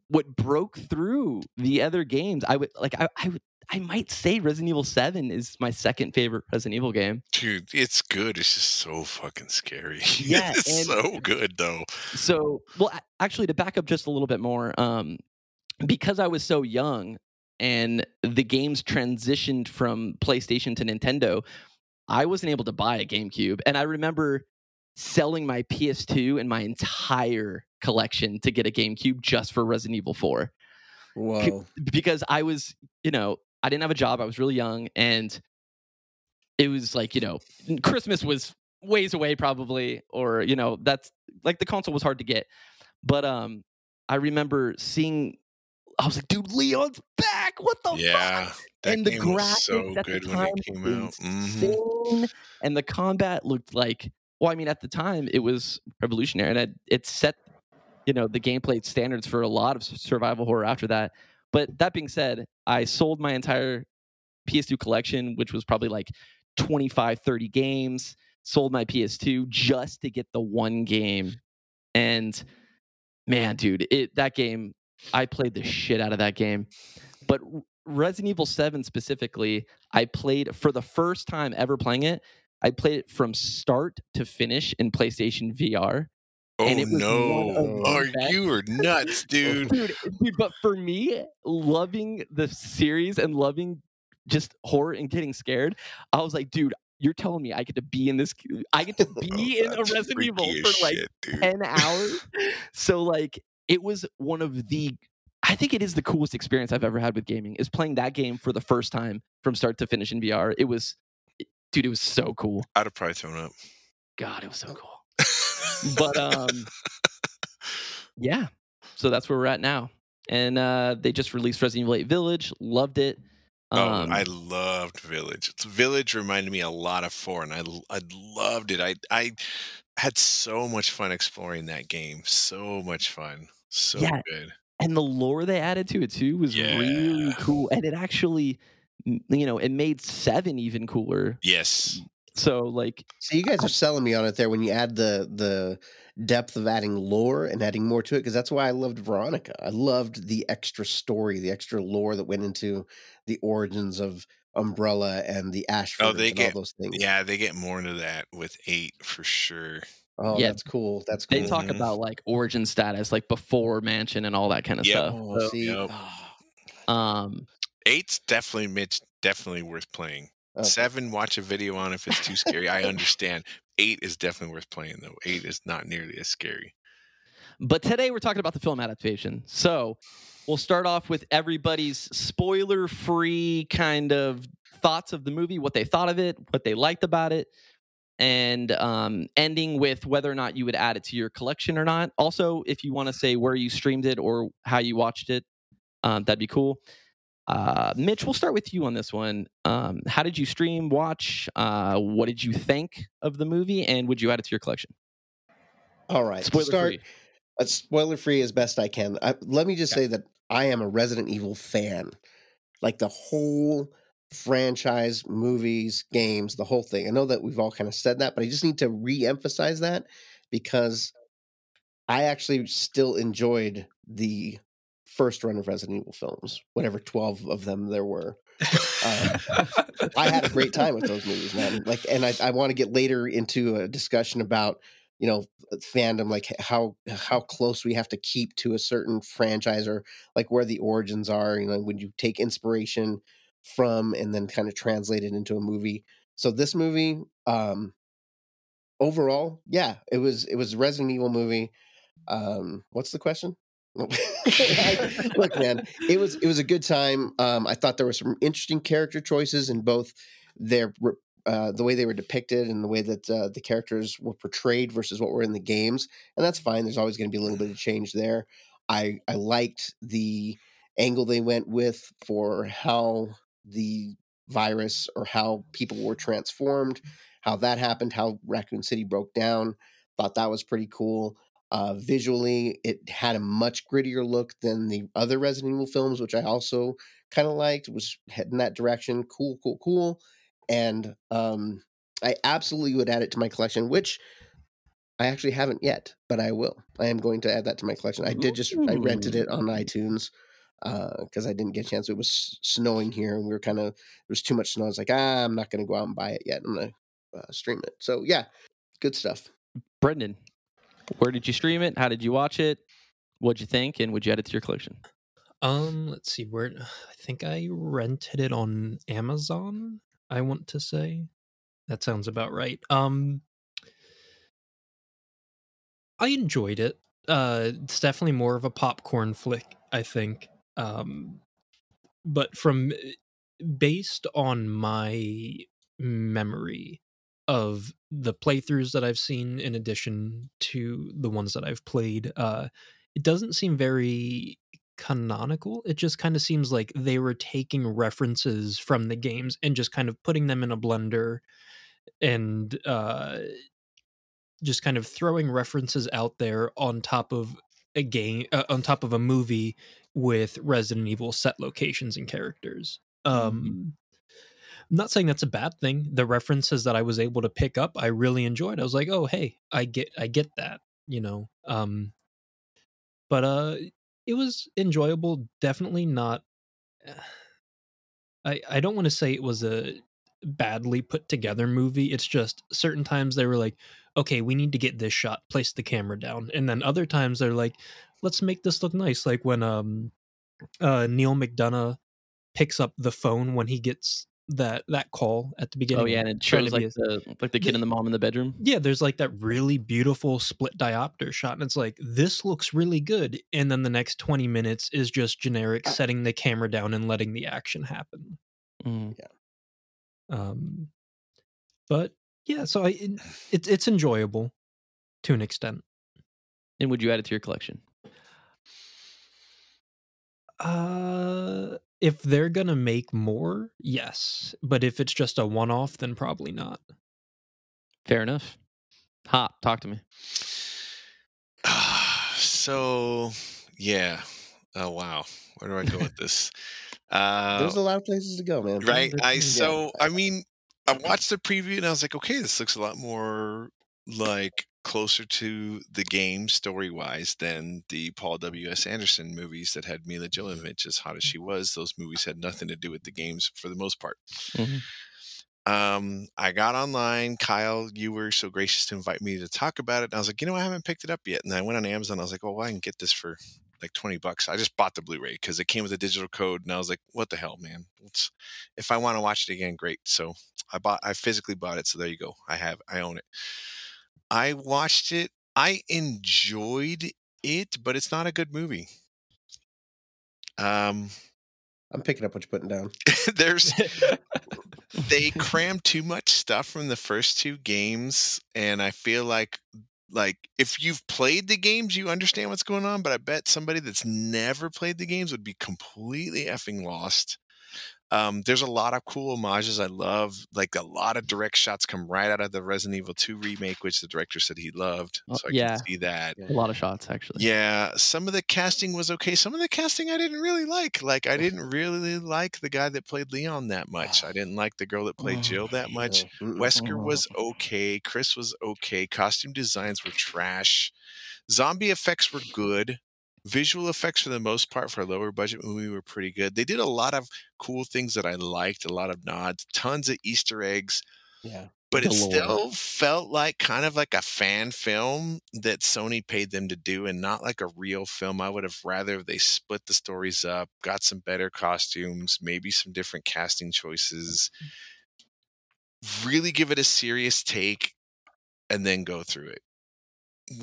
S1: what broke through the other games, I would like, I, I would, I might say Resident Evil 7 is my second favorite Resident Evil game.
S2: Dude, it's good. It's just so fucking scary.
S1: Yeah,
S2: it's
S1: and-
S2: so good though.
S1: So, well, actually, to back up just a little bit more, um, because I was so young and the games transitioned from PlayStation to Nintendo, I wasn't able to buy a GameCube. And I remember selling my PS2 and my entire collection to get a GameCube just for Resident Evil 4
S3: Whoa.
S1: because I was, you know, I didn't have a job. I was really young and it was like, you know, Christmas was ways away probably or, you know, that's like the console was hard to get. But um I remember seeing I was like, dude, Leon's back. What the fuck?
S2: Yeah, that
S1: and the graphics
S2: so
S1: at the
S2: good when
S1: time
S2: it came
S1: was
S2: out. Mhm.
S1: insane, and the combat looked like well i mean at the time it was revolutionary and it, it set you know the gameplay standards for a lot of survival horror after that but that being said i sold my entire ps2 collection which was probably like 25 30 games sold my ps2 just to get the one game and man dude it that game i played the shit out of that game but resident evil 7 specifically i played for the first time ever playing it I played it from start to finish in PlayStation VR.
S2: Oh
S1: and it was
S2: no! Are
S1: best-
S2: you are nuts, dude?
S1: Dude, dude, but for me, loving the series and loving just horror and getting scared, I was like, dude, you're telling me I get to be in this I get to oh, be in a Resident Evil for
S2: as
S1: like
S2: shit, dude.
S1: 10 hours. So like it was one of the I think it is the coolest experience I've ever had with gaming is playing that game for the first time from start to finish in VR. It was dude, it was so cool.
S2: I'd have probably thrown up.
S1: God, it was so oh. cool. But um yeah. So that's where we're at now. And uh they just released Resident Evil 8 Village, loved it.
S2: Oh,
S1: Um,
S2: I loved Village. It's- Village reminded me a lot of Four, and I I loved it. I I had so much fun exploring that game. So much fun. So
S1: Yeah.
S2: good.
S1: and the lore they added to it too was really cool. And it actually you know, it made 7 even cooler.
S2: Yes.
S1: So like
S3: So you guys are selling me on it there when you add the the depth of adding lore and adding more to it because that's why I loved Veronica. I loved the extra story, the extra lore that went into the origins of Umbrella and the Ashford
S2: Oh, they
S3: and
S2: get-
S3: all those things.
S2: Yeah, they get more into that with eight for sure.
S3: Oh,
S1: Yeah.
S3: that's cool. That's cool.
S1: they talk
S2: Mhm.
S1: about like origin status like before mansion and all that kind of
S2: Yep.
S1: stuff.
S3: Oh,
S1: So,
S3: see,
S2: Yep.
S3: oh,
S1: um
S2: Eight's definitely Mitch, definitely worth playing.
S3: Okay.
S2: Seven, watch a video on if it's too scary. I understand. Eight is definitely worth playing though. Eight is not nearly as scary.
S1: But today we're talking about the film adaptation. So we'll start off with everybody's spoiler free kind of thoughts of the movie, what they thought of it, what they liked about it, and um, ending with whether or not you would add it to your collection or not. Also, if you want to say where you streamed it or how you watched it, um, that'd be cool. Uh, Mitch, we'll start with you on this one. Um, how did you stream, watch? Uh, what did you think of the movie, and would you add it to your collection?
S3: All right.
S1: Spoiler
S3: start
S1: free.
S3: uh, spoiler free as best I can. I, let me just say that I am a Resident Evil fan. Like the whole franchise, movies, games, the whole thing. I know that we've all kind of said that, but I just need to re-emphasize that because I actually still enjoyed the first run of Resident Evil films, whatever 12 of them there were. Uh, I had a great time with those movies, man. Like, and I, I want to get later into a discussion about, you know, fandom, like how how close we have to keep to a certain franchise or like where the origins are. You know, when you take inspiration from and then kind of translate it into a movie. So this movie, um, overall, yeah, it was it was a Resident Evil movie. Um, what's the question? Look, man, it was it was a good time. Um, I thought there were some interesting character choices in both their uh, the way they were depicted and the way that uh, the characters were portrayed versus what were in the games, and that's fine. There's always going to be a little bit of change there. I I liked the angle they went with for how the virus or how people were transformed, how that happened, how Raccoon City broke down. Thought that was pretty cool. Uh, visually, it had a much grittier look than the other Resident Evil films, which I also kind of liked. Was heading that direction. Cool, cool, cool. And um, I absolutely would add it to my collection, which I actually haven't yet, but I will. I am going to add that to my collection. I did just I rented it on iTunes because I didn't get a chance. It was snowing here, and we were kind of there was too much snow. I was like, ah, I'm not going to go out and buy it yet. I'm going to uh, stream it. So yeah, good stuff.
S1: Brendan, where did you stream it? How did you watch it? What'd you think? And would you add it to your collection?
S4: Um, let's see where I think I rented it on Amazon. I want to say that sounds about right. Um, I enjoyed it. uh, it's definitely more of a popcorn flick, I think. Um, but from based on my memory of the playthroughs that I've seen, in addition to the ones that I've played, uh, it doesn't seem very canonical. It just kind of seems like they were taking references from the games and just kind of putting them in a blender and uh, just kind of throwing references out there on top of a game, uh, on top of a movie with Resident Evil set locations and characters. Um, I'm not saying that's a bad thing. The references that I was able to pick up, I really enjoyed. I was like, "Oh, hey, I get, I get that," you know. Um, but uh, it was enjoyable. Definitely not. I I don't want to say it was a badly put together movie. It's just certain times they were like, okay, we need to get this shot, place the camera down, and then other times they're like, let's make this look nice. Like when um, uh, Neal McDonough picks up the phone when he gets that that call at the beginning.
S1: Oh yeah, and it shows like the like the kid and the mom in the bedroom.
S4: Yeah, there's like that really beautiful split diopter shot, and it's like this looks really good. And then the next 20 minutes is just generic setting the camera down and letting the action happen.
S1: Mm.
S4: Um, but yeah, so I it, it's it's enjoyable to an extent.
S1: And would you add it to your collection?
S4: Uh, if they're gonna make more, yes. But if it's just a one-off, then probably not.
S1: Fair enough. Hop, talk to me.
S2: so yeah. Oh wow. Where do I go with this? Uh,
S3: There's a lot of places to go, man.
S2: right. I so I mean, I watched the preview and I was like, okay, this looks a lot more like closer to the game story wise than the Paul W. S. Anderson movies that had Milla Jovovich as hot as she was. Those movies had nothing to do with the games for the most part.
S1: Mhm.
S2: Um, I got online. Kyle, you were so gracious to invite me to talk about it. And I was like, you know, I haven't picked it up yet. And I went on Amazon. I was like, oh, well, I can get this for like 20 bucks. I just bought the Blu-ray because it came with a digital code. And I was like, what the hell, man? It's, if I want to watch it again, great. So I bought, I physically bought it. So there you go. I have, I own it. I watched it. I enjoyed it, but it's not a good movie. Um,
S3: I'm picking up what you're putting down.
S2: there's they crammed too much stuff from the first two games and i feel like like if you've played the games you understand what's going on but i bet somebody that's never played the games would be completely effing lost um, there's a lot of cool homages i love like a lot of direct shots come right out of the resident evil 2 remake which the director said he loved
S1: Oh,
S2: so i
S1: yeah.
S2: can see that
S1: A lot of shots, actually.
S2: yeah, some of the casting was okay. Some of the casting I didn't really like. Like I didn't really like the guy that played Leon that much. I didn't like the girl that played Jill that much.
S3: Mm, mm,
S2: Wesker mm. was okay. Chris was okay. Costume designs were trash. Zombie effects were good. Visual effects, for the most part, for a lower budget movie, were pretty good. They did a lot of cool things that I liked, a lot of nods, tons of Easter eggs
S3: Yeah.
S2: but it still felt like kind of like a fan film that Sony paid them to do and not like a real film. I would have rather they split the stories up, got some better costumes, maybe some different casting choices, mm. really give it a serious take and then go through it.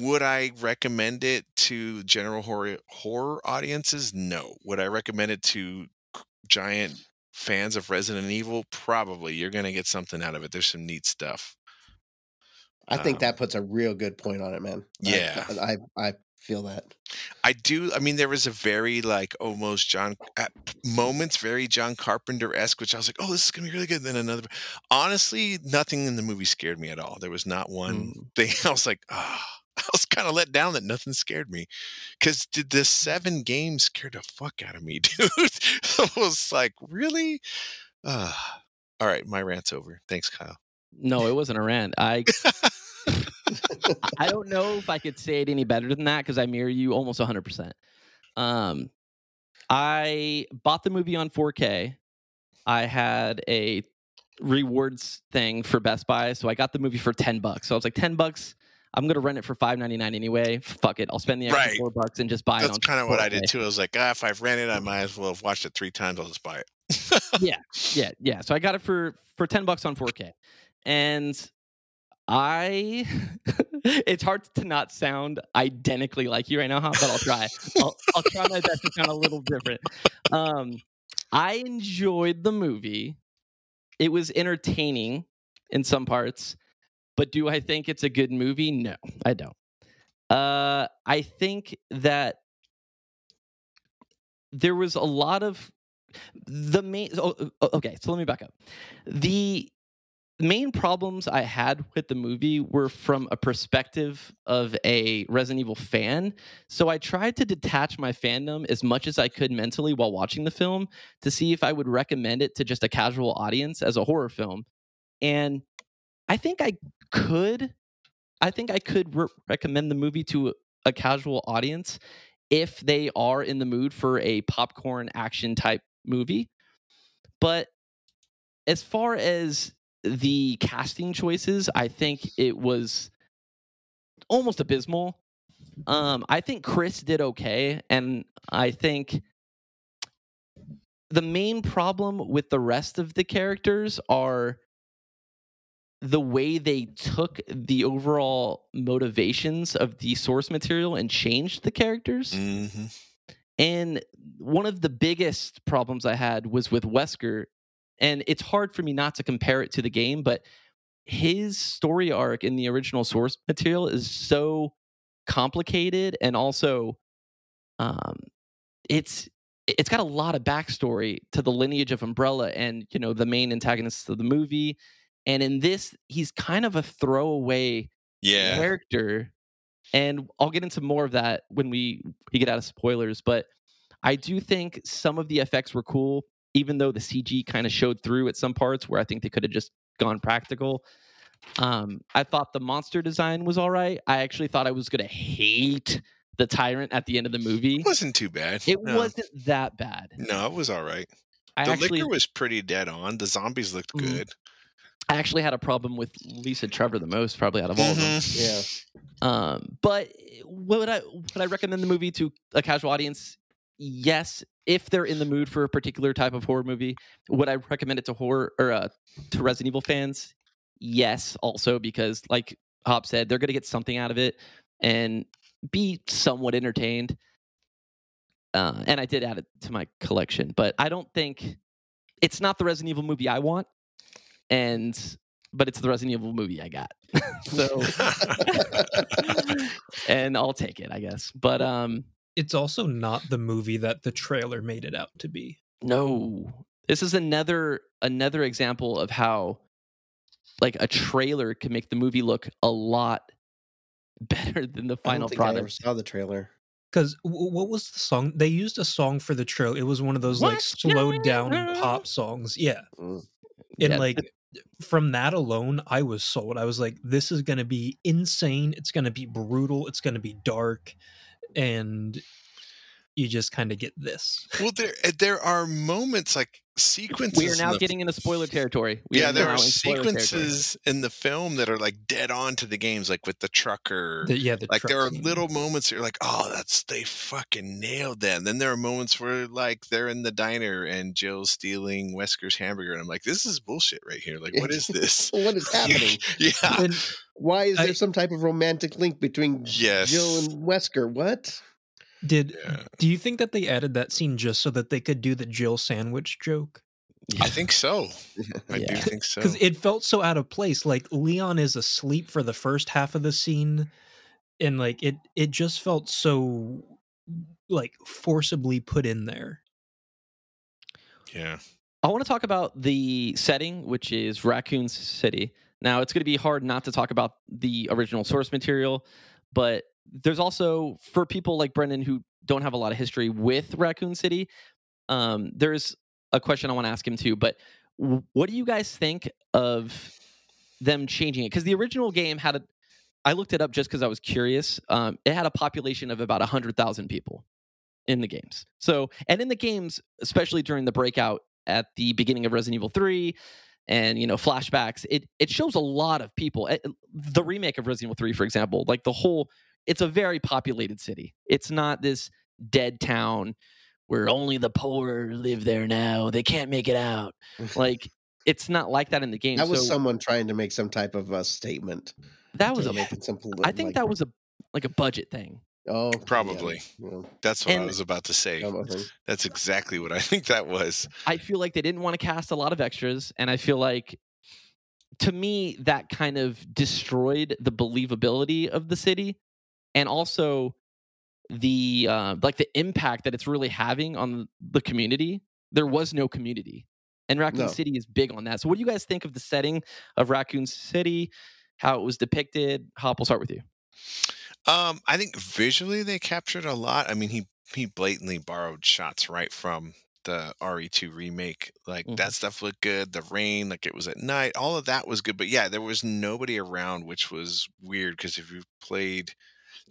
S2: Would I recommend it to general horror horror audiences? No. Would I recommend it to giant fans of Resident Evil? Probably. You're going to get something out of it. There's some neat stuff.
S3: I think
S2: Um,
S3: that puts a real good point on it, man.
S2: Yeah.
S3: I, I, feel that.
S2: I do. I mean, there was a very like almost John at moments, very John Carpenter esque, which I was like, oh, this is gonna be really good. then another. Honestly, nothing in the movie scared me at all. There was not one
S1: Mm.
S2: thing. I was like, ah, I was kind of let down that nothing scared me, because did the seven games scared the fuck out of me, dude. I was like, really? Uh, all right, my rant's over. Thanks, Kyle.
S1: No, it wasn't a rant. I I don't know if I could say it any better than that because I mirror you almost 100%. Um, I bought the movie on 4K. I had a rewards thing for Best Buy, so I got the movie for 10 bucks. So I was like, 10 bucks. I'm gonna rent it for 5.99 anyway. Fuck it, I'll spend the extra
S2: Right.
S1: four bucks and just buy it.
S2: That's kind of what I did too. I was like, ah, if I've rented, it, I might as well have watched it three times. I'll just buy it.
S1: Yeah, yeah, yeah. So I got it for for ten bucks on 4K, and I it's hard to not sound identically like you right now, huh? But I'll try. I'll, I'll try my best to sound a little different. Um, I enjoyed the movie. It was entertaining in some parts, but do I think it's a good movie? No, I don't. Uh, I think that there was a lot of the main. Oh, okay, so let me back up. The main problems I had with the movie were from a perspective of a Resident Evil fan. So I tried to detach my fandom as much as I could mentally while watching the film to see if I would recommend it to just a casual audience as a horror film. And I think I could. I think I could re- recommend the movie to a casual audience if they are in the mood for a popcorn action type movie. But as far as the casting choices, I think it was almost abysmal. Um, I think Chris did okay, and I think the main problem with the rest of the characters are the way they took the overall motivations of the source material and changed the characters.
S2: hmm
S1: And one of the biggest problems I had was with Wesker. And it's hard for me not to compare it to the game, but his story arc in the original source material is so complicated and also um it's it's got a lot of backstory to the lineage of Umbrella and you know the main antagonists of the movie. And in this, he's kind of a throwaway
S2: Yeah.
S1: character and i'll get into more of that when we, we get out of spoilers but i do think some of the effects were cool even though the cg kind of showed through at some parts where i think they could have just gone practical um, i thought the monster design was all right i actually thought i was going to hate the tyrant at the end of the movie
S2: It wasn't too bad.
S1: it
S2: no.
S1: wasn't that bad
S2: No, it was all right.
S1: i
S2: the
S1: actually
S2: Licker was pretty dead on. The zombies looked
S4: Mm.
S2: good.
S1: I actually had a problem with lisa trevor the most probably out of all of them
S2: Mhm.
S3: Yeah.
S1: Um, but would I would I recommend the movie to a casual audience? Yes, if they're in the mood for a particular type of horror movie. Would I recommend it to horror or uh, to Resident Evil fans? Yes, also because like Hop said, they're going to get something out of it and be somewhat entertained. Uh, and I did add it to my collection, but I don't think it's not the Resident Evil movie I want, and but it's the Resident Evil movie I got. so and I'll take it, I guess. But um
S4: It's also not the movie that the trailer made it out to be.
S1: no. This is another another example of how like a trailer can make the movie look a lot better than the
S3: I
S1: final
S3: don't think I ever
S1: product.
S3: saw the trailer.
S4: Because w- what was the song? They used a song for the trailer. It was one of those like slowed down pop songs. Yeah.
S3: Mm.
S4: And
S1: Yeah,
S4: like from that alone, I was sold. I was like, this is going to be insane. It's going to be brutal. It's going to be dark. And you just kind of get this.
S2: well, there eh, there are moments like sequences.
S1: we are
S2: in
S1: now
S2: the-
S1: getting into spoiler territory. We
S2: yeah, there are
S1: in territory.
S2: sequences in the film that are like dead on to the games, like with the trucker.
S4: The- yeah. The
S2: like
S4: truck
S2: there are
S4: scene.
S2: little moments you're like, oh, that's they fucking nailed that. And then there are moments where like they're in the diner and Jill's stealing Wesker's hamburger, and I'm like, this is bullshit right here. Like, what is this?
S3: what is happening?
S2: yeah.
S4: And
S3: Why is
S4: I-
S3: there some type of romantic link between
S2: Yes.
S3: Jill and Wesker? What?
S4: Did
S2: Yeah.
S4: do you think that they added that scene just so that they could do the Jill sandwich joke?
S1: Yeah.
S2: I think so. I do think so.
S4: because it felt so out of place like leon is asleep for the first half of the scene and like it it just felt so like forcibly put in there
S2: yeah.
S1: I want to talk about the setting, which is Raccoon City. Now, it's going to be hard not to talk about the original source material, but there's also for people like Brendan who don't have a lot of history with Raccoon City. Um, there's a question I want to ask him too. But what do you guys think of them changing it? Because the original game had a, I looked it up just because I was curious. Um, it had a population of about hundred thousand people in the games. So, and in the games, especially during the breakout at the beginning of Resident Evil 3 and, you know, flashbacks, it it shows a lot of people. Eh, The remake of Resident Evil 3, for example, like the whole it's a very populated city. It's not this dead town where only the poor live there now. They can't make it out. Like it's not like that in the game.
S3: That was
S1: so
S3: someone trying to make some type of a statement.
S1: that was
S3: to
S1: a.
S3: making something.
S1: I think
S3: like,
S1: that was a like a budget thing.
S3: oh
S2: Probably.
S3: yeah,
S2: That's what I was about to say.
S3: dumb of him.
S2: That's exactly what I think that was.
S1: I feel like they didn't want to cast a lot of extras, and I feel like to me that kind of destroyed the believability of the city, and also the uh, like the impact that it's really having on the community. There was no community, and Raccoon
S3: No.
S1: City is big on that. So, what do you guys think of the setting of Raccoon City? How it was depicted? Hop, we'll start with you.
S2: Um, I think visually they captured a lot. I mean, he he blatantly borrowed shots right from the RE2 remake. Like
S1: Mhm.
S2: that stuff looked good. The rain, like it was at night, all of that was good. But yeah, there was nobody around, which was weird because if you've played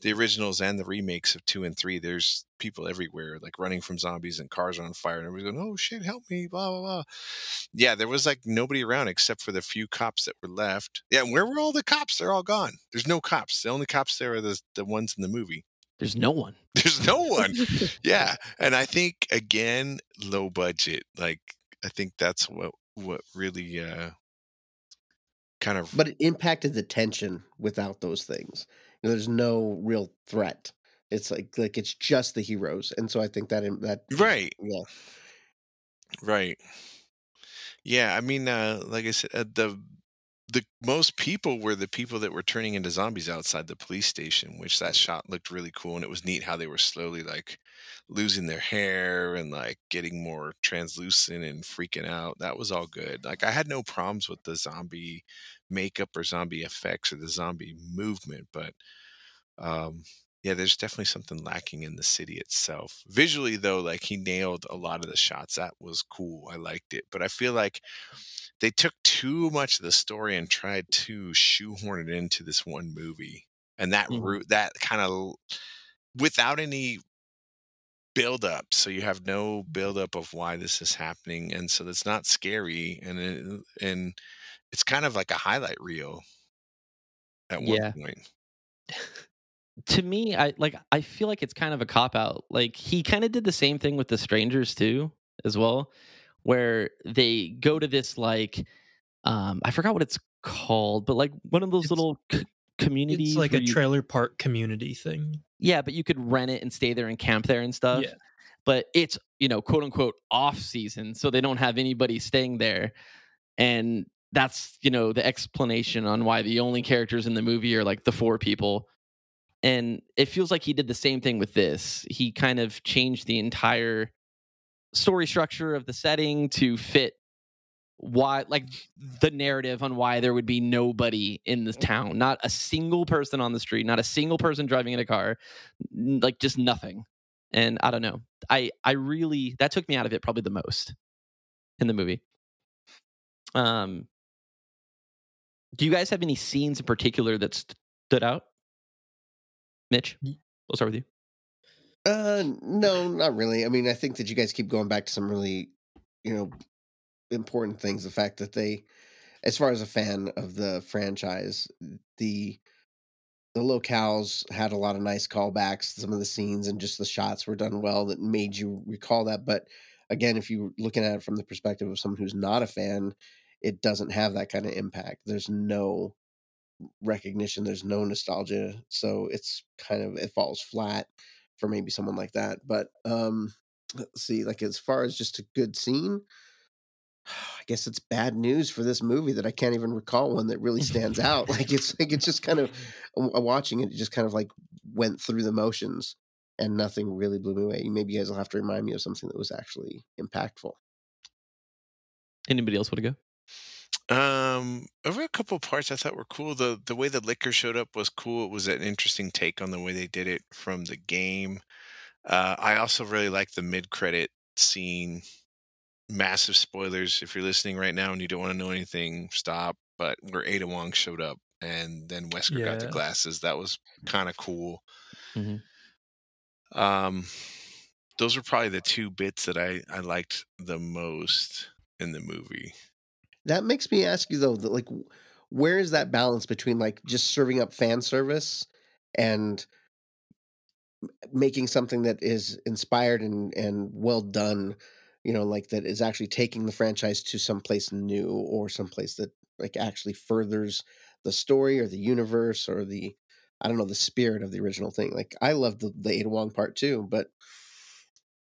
S2: the originals and the remakes of two and three, there's people everywhere, like running from zombies and cars are on fire, and everybody's going, "Oh shit, help me!" Blah blah blah. Yeah, there was like nobody around except for the few cops that were left. Yeah, where were all the cops? They're all gone. There's no cops. The only cops there are the the ones in the movie.
S1: There's no one.
S2: There's no one. yeah, and I think again, low budget. Like I think that's what what really uh kind of
S3: But it impacted the tension without those things. You know, there's no real threat. It's like like it's just the heroes, and so I think that that
S2: right,
S3: yeah
S2: right. Yeah, I mean, uh, like I said, uh, the the most people were the people that were turning into zombies outside the police station, which that shot looked really cool, and it was neat how they were slowly like losing their hair and like getting more translucent and freaking out. That was all good. Like I had no problems with the zombie makeup or zombie effects or the zombie movement, but um yeah, there's definitely something lacking in the city itself. Visually though, like he nailed a lot of the shots. That was cool. I liked it. But I feel like they took too much of the story and tried to shoehorn it into this one movie. And that
S1: Mhm.
S2: route that kind of without any build up so you have no build up of why this is happening and so it's not scary and it, and it's kind of like a highlight reel at one
S1: Yeah.
S2: point
S1: to me i like i feel like it's kind of a cop out like he kind of did the same thing with the strangers too as well where they go to this like um i forgot what it's called but like one of those
S4: It's-
S1: little c- communities
S4: It's like a
S1: you-
S4: trailer park community thing.
S1: yeah but you could rent it and stay there and camp there and stuff
S4: Yeah.
S1: but it's you know quote unquote off season so they don't have anybody staying there and that's you know the explanation on why the only characters in the movie are like the four people. And it feels like he did the same thing with this. He kind of changed the entire story structure of the setting to fit why like the narrative on why there would be nobody in the town. Not a single person on the street not a single person driving in a car like just nothing. And i don't know. I i really that took me out of it probably the most in the movie. Um do you guys have any scenes in particular that stood out mitch we'll start with you
S3: Uh, no, not really. I mean, I think that you guys keep going back to some really, you know, important things. The fact that they, as far as a fan of the franchise, the the locales had a lot of nice callbacks. Some of the scenes and just the shots were done well that made you recall that. But again, if you're looking at it from the perspective of someone who's not a fan, it doesn't have that kind of impact. There's no recognition. There's no nostalgia. So it's kind of it falls flat for maybe someone like that. But um let's see, like as far as just a good scene, I guess it's bad news for this movie that I can't even recall one that really stands out. Like it's like it's just kind of watching it, it just kind of like went through the motions and nothing really blew me away. Maybe you guys will have to remind me of something that was actually impactful.
S1: anybody else want to go
S2: Um, over a couple parts I thought were cool. The the way the Licker showed up was cool. It was an interesting take on the way they did it from the game. Uh, I also really like the mid credit scene. Massive spoilers if you're listening right now and you don't want to know anything, stop. But where Ada Wong showed up and then Wesker got the
S4: Yeah.
S2: glasses, that was kind of cool.
S1: Mhm.
S2: Um, those were probably the two bits that I I liked the most in the movie.
S3: That makes me ask you though, that like where is that balance between like just serving up fan service and making something that is inspired and and well done, you know, like that is actually taking the franchise to someplace new or someplace that like actually furthers the story or the universe or the I don't know the spirit of the original thing. Like I love the the Ada Wong part too, but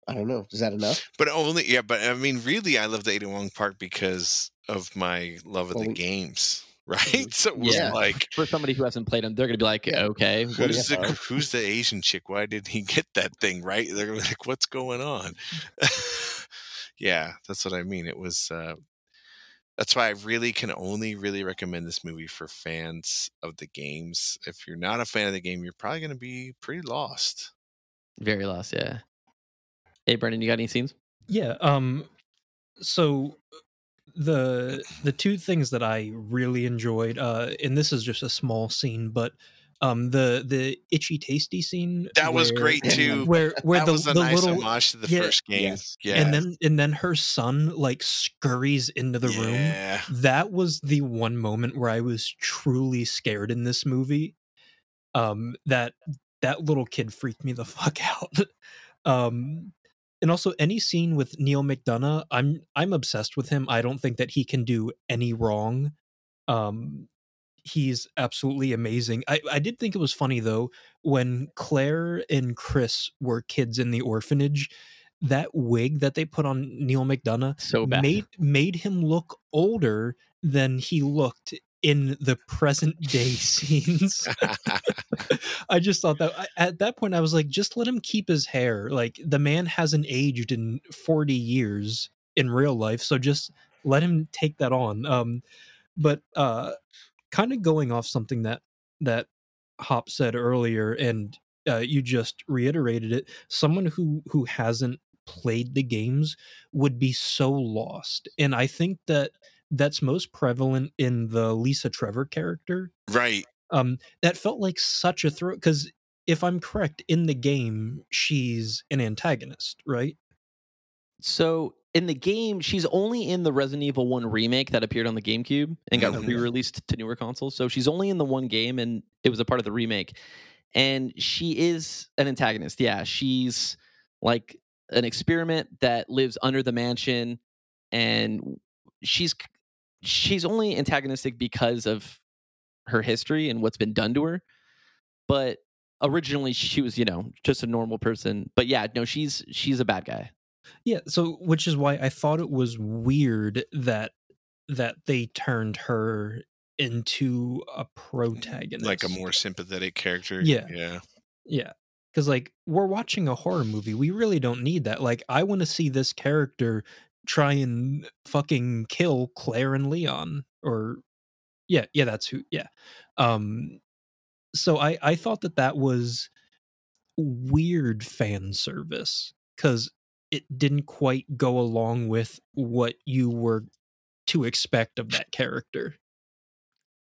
S3: I don't know. Is that enough?
S2: But only yeah, but I mean, really, I love the Ada Wong part because of my love of
S3: Well,
S2: the
S3: we-
S2: games, right?
S3: Mhm.
S2: So it was
S3: Yeah.
S2: like,
S1: For somebody who hasn't played them, they're gonna be like,
S3: Yeah.
S1: okay,
S2: who's the
S3: Yeah.
S2: who's the Asian chick? Why did he get that thing? Right? They're gonna be like, what's going on? yeah, that's what I mean. It was. uh that's why I really can only really recommend this movie for fans of the games. If you're not a fan of the game, you're probably going to be pretty lost.
S1: very lost? Yeah. Hey, Brendan, you got any scenes?
S4: Yeah. Um. So the the two things that I really enjoyed, uh, and this is just a small scene, but um, the the itchy tasty scene
S2: That was great too.
S4: Where where
S2: that
S4: the,
S2: was a
S4: the
S2: nice
S4: little
S2: homage to the
S4: yeah,
S2: first game.
S3: yes.
S2: Yeah,
S4: and then and then her son like scurries into the room.
S2: yeah.
S4: That was the one moment where I was truly scared in this movie. Um, that that little kid freaked me the fuck out. um, and also any scene with Neal McDonough, I'm I'm obsessed with him. I don't think that he can do any wrong. Um, he's absolutely amazing. I I did think it was funny though when Claire and Chris were kids in the orphanage. That wig that they put on Neal McDonough
S1: So bad.
S4: made made him look older than he looked in the present day scenes. I just thought that at that point I was like, just let him keep his hair. Like the man hasn't aged in forty years in real life, so just let him take that on. Um, but uh, kind of going off something that that Hop said earlier, and uh, you just reiterated it. Someone who who hasn't played the games would be so lost, and I think that that's most prevalent in the Lisa Trevor character
S2: right.
S4: um that felt like such a throw because if i'm correct in the game she's an antagonist right
S1: So in the game, she's only in the Resident Evil 1 remake that appeared on the GameCube and got
S2: Mhm.
S1: re-released to newer consoles. So she's only in the one game and it was a part of the remake. And she is an antagonist. Yeah, she's like an experiment that lives under the mansion and she's she's only antagonistic because of her history and what's been done to her. But originally she was, you know, just a normal person. But yeah, no, she's she's a bad guy.
S4: yeah so which is why i thought it was weird that that they turned her into a protagonist
S2: Like a more sympathetic character.
S4: Yeah.
S2: Yeah.
S4: Yeah. Because, like, we're watching a horror movie. We really don't need that. Like, I want to see this character try and fucking kill Claire and Leon. Or, yeah, yeah, that's who, yeah. Um, so I, I thought that that was weird fan service because it didn't quite go along with what you were to expect of that character.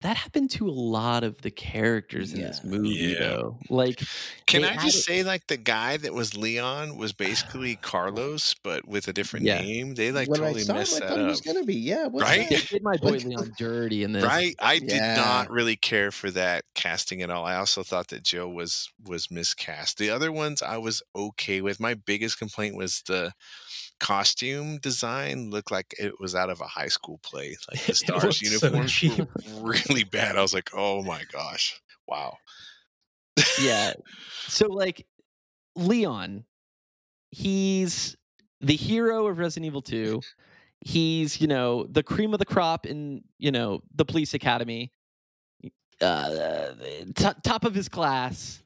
S1: That happened to a lot of the characters in this movie
S2: Yeah.
S1: though like
S2: Can I just
S1: added-
S2: say, like, the guy that was Leon was basically Carlos, but with a different
S1: Yeah.
S2: name? They, like,
S3: when I
S2: totally
S3: saw him, I
S2: messed that
S3: thought he was gonna be. Yeah, what's
S2: Right?
S3: that?
S1: did my boy leon dirty in this
S2: Right, I did not really care for that casting at all. I also thought that Joe was was miscast. The other ones I was okay with. My biggest complaint was the costume design looked like it was out of a high school play. Like the stars
S4: looked so
S2: uniforms were really bad. I was like, oh my gosh, wow.
S1: yeah so like leon he's the hero of resident evil 2 he's you know the cream of the crop in you know the police academy uh t- top of his class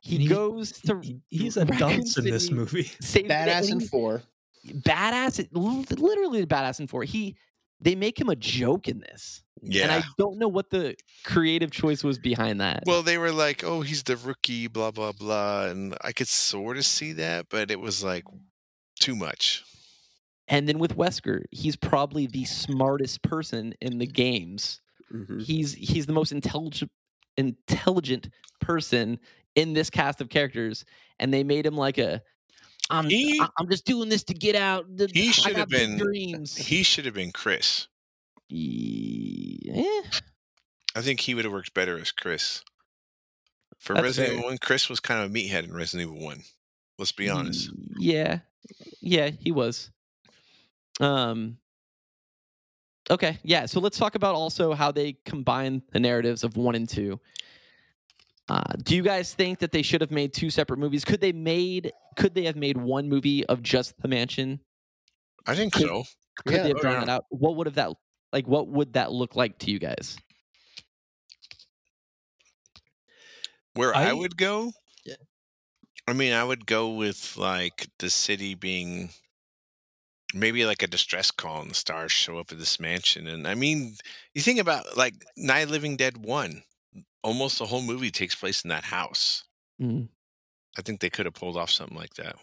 S1: he,
S4: he-
S1: goes to
S4: He- He's a
S1: Raccoon
S4: dunce in this movie.
S3: Badass in four.
S1: Badass li- literally badass in four he they make him a joke in this
S2: Yeah.
S1: and i don't know what the creative choice was behind that
S2: well, they were like, "Oh, he's the rookie," blah blah blah, and I could sort of see that, but it was like too much.
S1: and then with wesker he's probably the smartest person in the games
S3: Mhm.
S1: he's he's the most intelligent intelligent person in this cast of characters and they made him like a i'm
S2: He-
S1: i'm just doing this to get out the,
S2: He should have been-
S1: dreams
S2: He should have been Chris.
S1: yeah.
S2: I think he would have worked better as Chris. For
S1: That's
S2: Resident. Evil One, Chris was kind of a meathead in Resident Evil One. Let's be honest.
S1: Yeah. Yeah, he was. Um Okay, yeah. So let's talk about also how they combine the narratives of one and two. Uh, do you guys think that they should have made two separate movies? Could they made could they have made one movie of just the mansion?
S2: I think
S1: Could-
S2: so.
S1: Could
S3: Yeah.
S1: they have
S2: Oh,
S1: drawn
S2: yeah.
S1: that out? What would have that like? What would that look like to you guys?
S2: Where I,
S4: I-
S2: would go?
S3: Yeah.
S2: I mean, I would go with like the city being maybe like a distress call and the stars show up at this mansion. And I mean, you think about like Night of Living Dead 1, almost the whole movie takes place in that house.
S1: Mm.
S2: I think they could have pulled off something like that.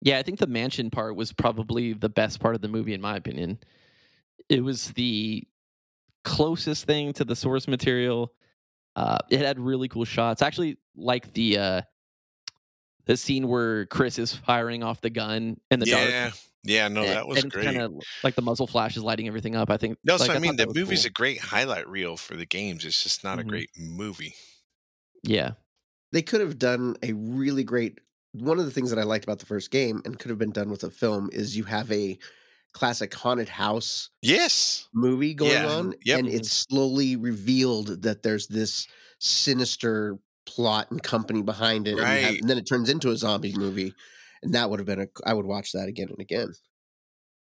S1: Yeah, I think the mansion part was probably the best part of the movie, in my opinion. It was the closest thing to the source material. Uh, it had really cool shots. Actually, like the uh, the scene where Chris is firing off the gun in the dark.
S2: Yeah. Yeah, no, that was great.
S1: Kind of like the muzzle flash is lighting everything up. I think.
S2: No,
S1: like,
S2: so I mean, the movie's
S1: cool.
S2: a great highlight reel for the games. It's just not
S1: Mhm.
S2: a great movie.
S1: yeah.
S3: they could have done a really great one of the things that I liked about the first game and could have been done with a film is you have a classic haunted house
S2: Yes.
S3: movie going
S2: Yeah,
S3: on
S2: yep.
S3: and it's slowly revealed that there's this sinister plot and company behind it and, have-
S2: Right.
S3: and then it turns into a zombie movie and that would have been a I would watch that again and again.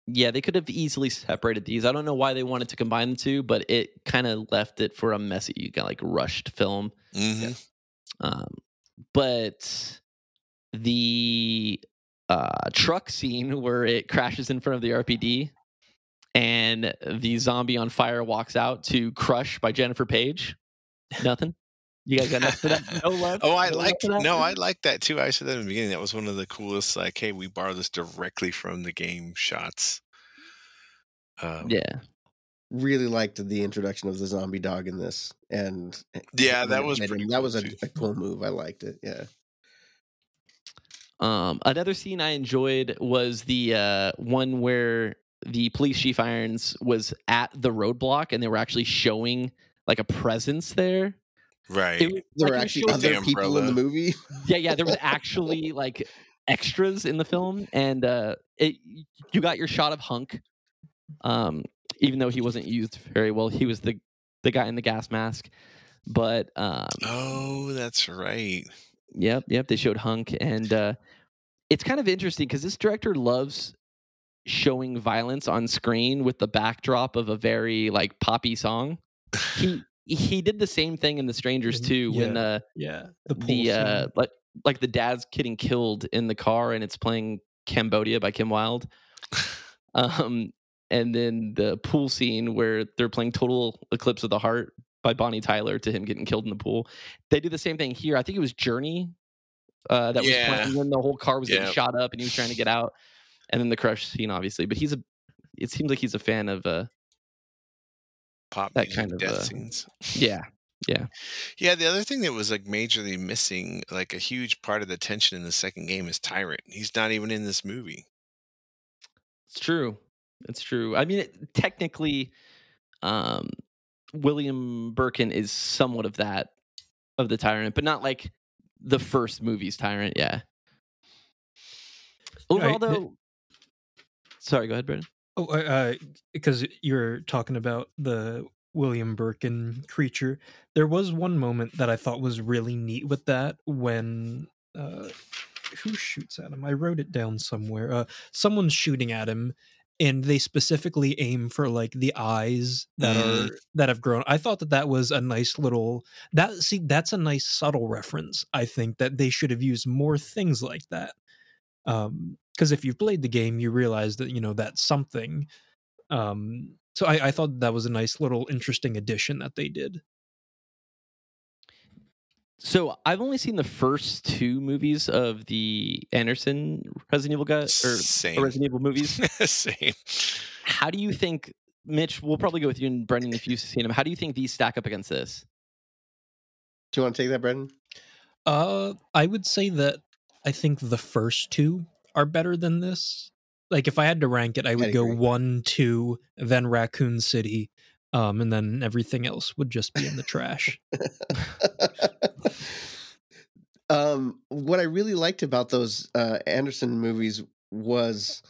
S1: Yeah, they could have easily separated these. I don't know why they wanted to combine the two, but it kind of left it for a messy, like rushed film.
S2: hmm
S1: Um, but the uh, truck scene where it crashes in front of the RPD and the zombie on fire walks out to Crush by Jennifer Page. Nothing. You guys got nothing for that? No love.
S2: Oh, I
S1: No
S2: like
S1: that?
S2: no, I like that too. I said that in the beginning. That was one of the coolest. Like, hey, we borrowed this directly from the game shots. Um,
S1: Yeah.
S3: Really liked the introduction of the zombie dog in this and
S2: Yeah, that was pretty
S3: him, that
S2: cool,
S3: was a, a cool move. I liked it. Yeah.
S1: Um, another scene I enjoyed was the uh, one where the police chief Irons was at the roadblock and they were actually showing like a presence there.
S2: Right.
S1: It
S3: There were actually other
S2: the
S3: people in the movie.
S1: yeah, yeah. There was actually like extras in the film, and uh, it you got your shot of Hunk. Um, even though he wasn't used very well, he was the the guy in the gas mask. But um,
S2: oh, that's right.
S1: Yep, yep. They showed Hunk, and uh, it's kind of interesting because this director loves showing violence on screen with the backdrop of a very like poppy song. He he did the same thing in The Strangers
S4: In-
S1: too, when
S4: yeah,
S1: uh,
S4: Yeah, the
S1: the uh, like like the dad's getting killed in the car, and it's playing Cambodia by Kim Wilde. Um, and then the pool scene where they're playing Total Eclipse of the Heart by Bonnie Tyler to him getting killed in the pool. They do the same thing here. I think it was Journey uh, that
S2: Yeah.
S1: was playing when the whole car was getting shot up and he was trying to get out. And then the crush scene, obviously. But he's a. It seems like he's a fan of. uh
S2: Pop
S1: That kind of,
S2: death
S1: uh,
S2: scenes.
S1: Yeah,
S2: Yeah, yeah. the other thing that was like majorly missing, like a huge part of the tension in the second game, is Tyrant. He's not even in this movie.
S1: it's true. It's true. I mean, it, technically, um, William Birkin is somewhat of that of the tyrant, but not like the first movie's tyrant. Yeah. Overall, though. Sorry, go ahead, Brendan.
S4: Oh, uh, because you're talking about the William Birkin creature. There was one moment that I thought was really neat with that when uh, who shoots at him? I wrote it down somewhere. Uh, someone's shooting at him, and they specifically aim for like the eyes that
S2: Mm.
S4: are that have grown. I thought that that was a nice little that. See, that's a nice subtle reference. I think that they should have used more things like that um because if you've played the game you realize that you know that's something um so I, I thought that was a nice little interesting addition that they did
S1: So I've only seen the first two movies of the Anderson Resident Evil guys or
S2: Same.
S1: Resident Evil movies.
S2: Same.
S1: How do you think, Mitch? We'll probably go with you and Brendan if you've seen them. How do you think these stack up against this?
S3: Do you want to take that, Brendan?
S4: uh i would say that i think the first two are better than this like if i had to rank it i would
S3: I'd
S4: go
S3: agree.
S4: one two then raccoon city um and then everything else would just be in the trash
S3: um, what I really liked about those uh, Anderson movies was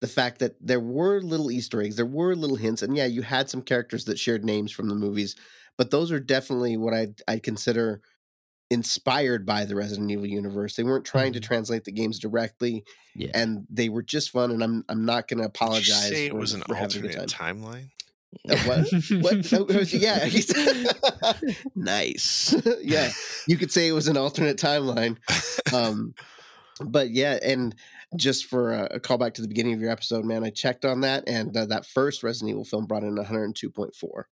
S3: the fact that there were little Easter eggs, there were little hints, and yeah, you had some characters that shared names from the movies, but those are definitely what I'd, I'd consider inspired by the Resident Evil universe. They weren't trying to
S4: Mhm.
S3: translate the games directly,
S1: Yeah.
S3: and they were just fun. And I'm I'm not going to apologize.
S2: say it was an alternate
S3: time.
S2: timeline?
S3: Uh, what? What? No, yeah. nice. yeah. You could say it was an alternate timeline. Um, but yeah, and just for a, a callback to the beginning of your episode, man, I checked on that, and uh, that first Resident Evil film brought in 102.4.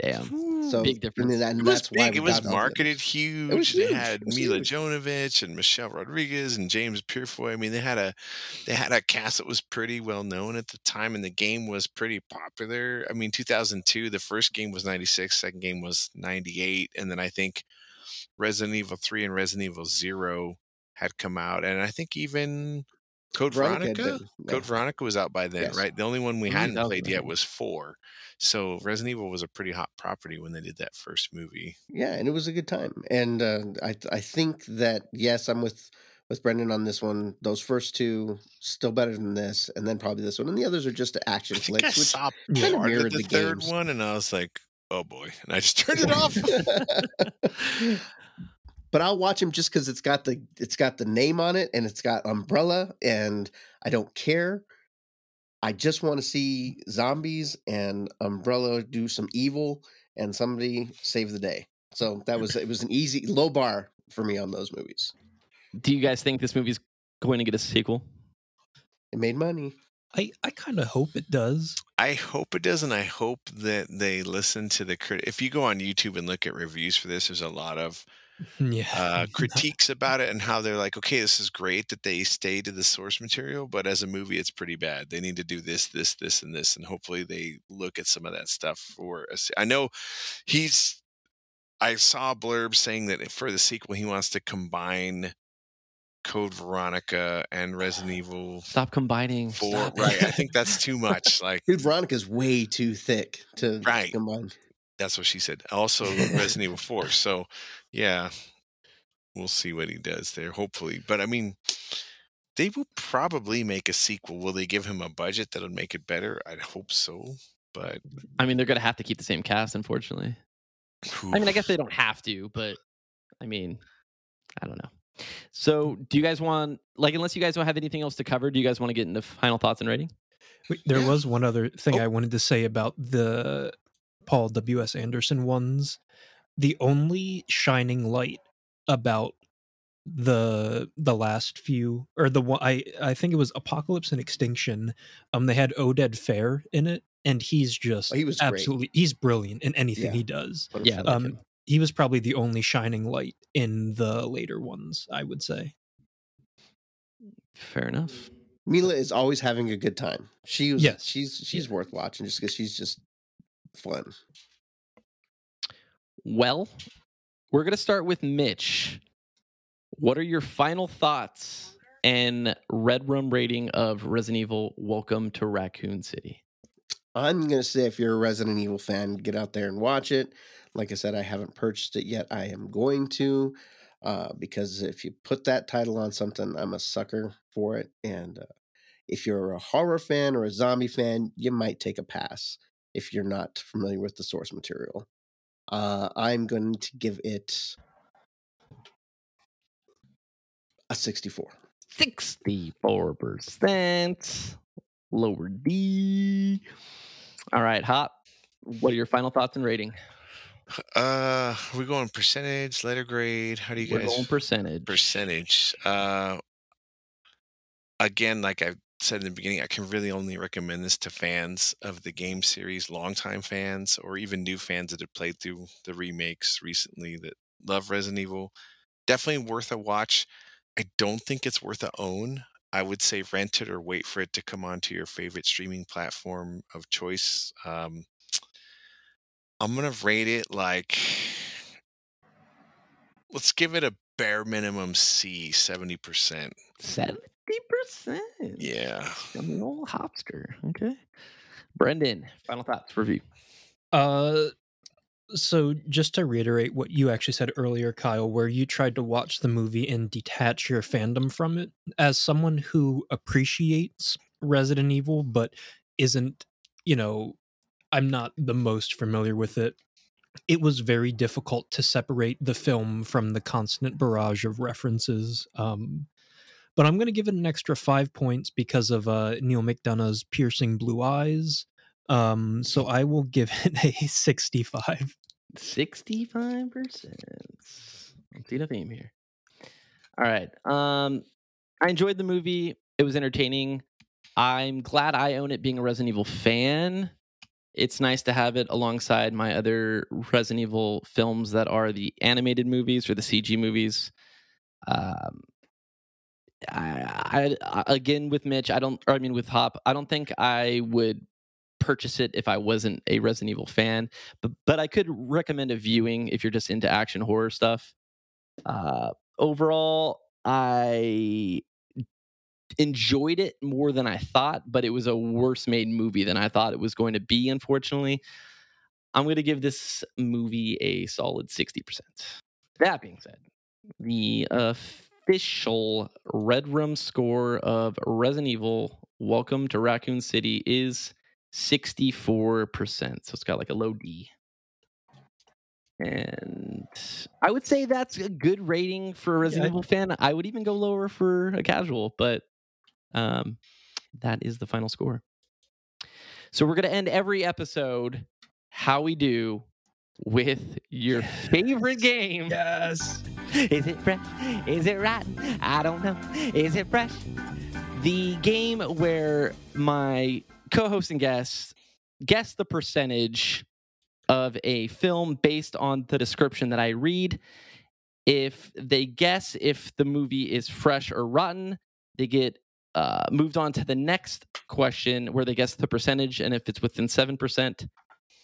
S1: Damn.
S3: So
S1: Big difference.
S3: And, that- and
S2: It was
S3: that's why
S2: big.
S3: we
S2: It was
S3: got all the-
S2: marketed huge.
S3: was
S2: It
S3: huge.
S2: had
S3: It was
S2: Milla
S3: huge.
S2: Jovovich and Michelle Rodriguez and James Purefoy. I mean, they had a they had a cast that was pretty well known at the time, and the game was pretty popular. I mean, 2002, the first game was 96, second game was 98, and then I think Resident Evil 3 and Resident Evil 0 had come out, and I think even Code
S3: Veronica
S2: Veronica.
S3: been-
S2: Code
S3: yeah.
S2: Veronica was out by then,
S3: Yes.
S2: right? The only one we hadn't played yet was four. So Resident Evil was a pretty hot property when they did that first movie.
S3: yeah, and it was a good time. And uh, I I think that yes, I'm with with Brendan on this one. Those first two still better than this, and then probably this one, and the others are just action
S2: I think I
S3: flicks. Which
S2: saw
S3: Kinda
S2: of
S3: mirrored
S2: the,
S3: the
S2: third
S3: games.
S2: one, and I was like, "Oh boy!" And I just turned it off.
S3: but I'll watch him just because it's got the it's got the name on it and it's got umbrella and I don't care. I just want to see zombies and umbrella do some evil and somebody save the day. So that was it was an easy low bar for me on those movies.
S1: Do you guys think this movie's going to get a sequel?
S3: It made money.
S4: I, I kind of hope it does.
S2: I hope it does, and I hope that they listen to the crit. If you go on YouTube and look at reviews for this, there's a lot of
S4: Yeah.
S2: uh, critiques about it and how they're like, okay, this is great that they stay to the source material, but as a movie, it's pretty bad. They need to do this, this, this, and this, and hopefully they look at some of that stuff for. A, se- I know he's. I saw a blurb saying that for the sequel, he wants to combine Code Veronica and Resident Evil
S1: Stop combining.
S2: Four.
S1: Stop.
S2: Right, I think that's too much. Like
S3: Dude, is way too thick to
S2: Right.
S3: combine.
S2: that's what she said. Also, Resident Evil Four. So, yeah, we'll see what he does there. Hopefully, but I mean, they will probably make a sequel. Will they give him a budget that'll make it better? I'd hope so. But
S1: I mean, they're going to have to keep the same cast, unfortunately. I mean, I guess they don't have to, but I mean, I don't know. So, do you guys want like unless you guys don't have anything else to cover, do you guys want to get into final thoughts and rating?
S4: Wait, there
S2: Yeah.
S4: was one other thing
S2: Oh.
S4: I wanted to say about the Paul W.S. Anderson ones. The only shining light about the the last few or the one I I think it was Apocalypse and Extinction. Um, they had Oded Fehr in it, and he's just
S3: Oh, he was great.
S4: absolutely he's brilliant in anything
S3: Yeah.
S4: he does.
S1: Yeah,
S3: 100%.
S1: like
S4: Um,
S1: him.
S4: he was probably the only shining light in the later ones. I would say.
S1: Fair enough.
S3: Milla is always having a good time. She was,
S4: Yes.
S3: she's she's worth watching just because she's just fun.
S1: Well, we're going to start with Mitch. What are your final thoughts and Red Room rating of Resident Evil Welcome to Raccoon City?
S3: I'm gonna say if you're a Resident Evil fan, get out there and watch it. Like I said, I haven't purchased it yet. I am going to, uh, because if you put that title on something, I'm a sucker for it. And uh, if you're a horror fan or a zombie fan, you might take a pass if you're not familiar with the source material. Uh, I'm going to give it a 64.
S1: 64%. Lower D. All right, Hop. What are your final thoughts and rating?
S2: uh, we going percentage, letter grade. How do you
S1: We're
S2: guys
S1: going percentage.
S2: percentage? Uh, again, like I said in the beginning, I can really only recommend this to fans of the game series, longtime fans, or even new fans that have played through the remakes recently that love Resident Evil. Definitely worth a watch. I don't think it's worth a own. I would say rent it or wait for it to come onto your favorite streaming platform of choice. Um, I'm gonna rate it like let's give it a bare minimum C, seventy percent.
S1: 70%.
S2: Yeah.
S1: I'm an old hopster. Okay. Brendan, final thoughts, review.
S4: Uh, so just to reiterate what you actually said earlier, Kyle, where you tried to watch the movie and detach your fandom from it, as someone who appreciates Resident Evil, but isn't, you know, I'm not the most familiar with it. It was very difficult to separate the film from the constant barrage of references. Um, but I'm going to give it an extra five points because of uh, Neal McDonough's piercing blue eyes. Um, so I will give it a 65.
S1: 65%. I'm seeing a theme here. All right. Um, I enjoyed the movie. It was entertaining. I'm glad I own it being a Resident Evil fan. It's nice to have it alongside my other Resident Evil films that are the animated movies or the CG movies. Um, I, I again with Mitch, I don't. I mean with Hop, I don't think I would purchase it if I wasn't a Resident Evil fan. But but I could recommend a viewing if you're just into action horror stuff. Uh, overall, I enjoyed it more than I thought, but it was a worse made movie than I thought it was going to be, unfortunately. I'm going to give this movie a solid 60%. That being said, the official Red Room score of Resident Evil Welcome to Raccoon City is 64%. So it's got like a low D. And I would say that's a good rating for a Resident
S4: Yeah.
S1: Evil fan. I would even go lower for a casual, but um, that is the final score. So we're going to end every episode how we do with your favorite game.
S4: Yes.
S1: Is it fresh? Is it rotten? I don't know. Is it fresh? The game where my co-host and guest guess the percentage of a film based on the description that I read. If they guess if the movie is fresh or rotten, they get uh, moved on to the next question where they guess the percentage, and if it's within seven percent,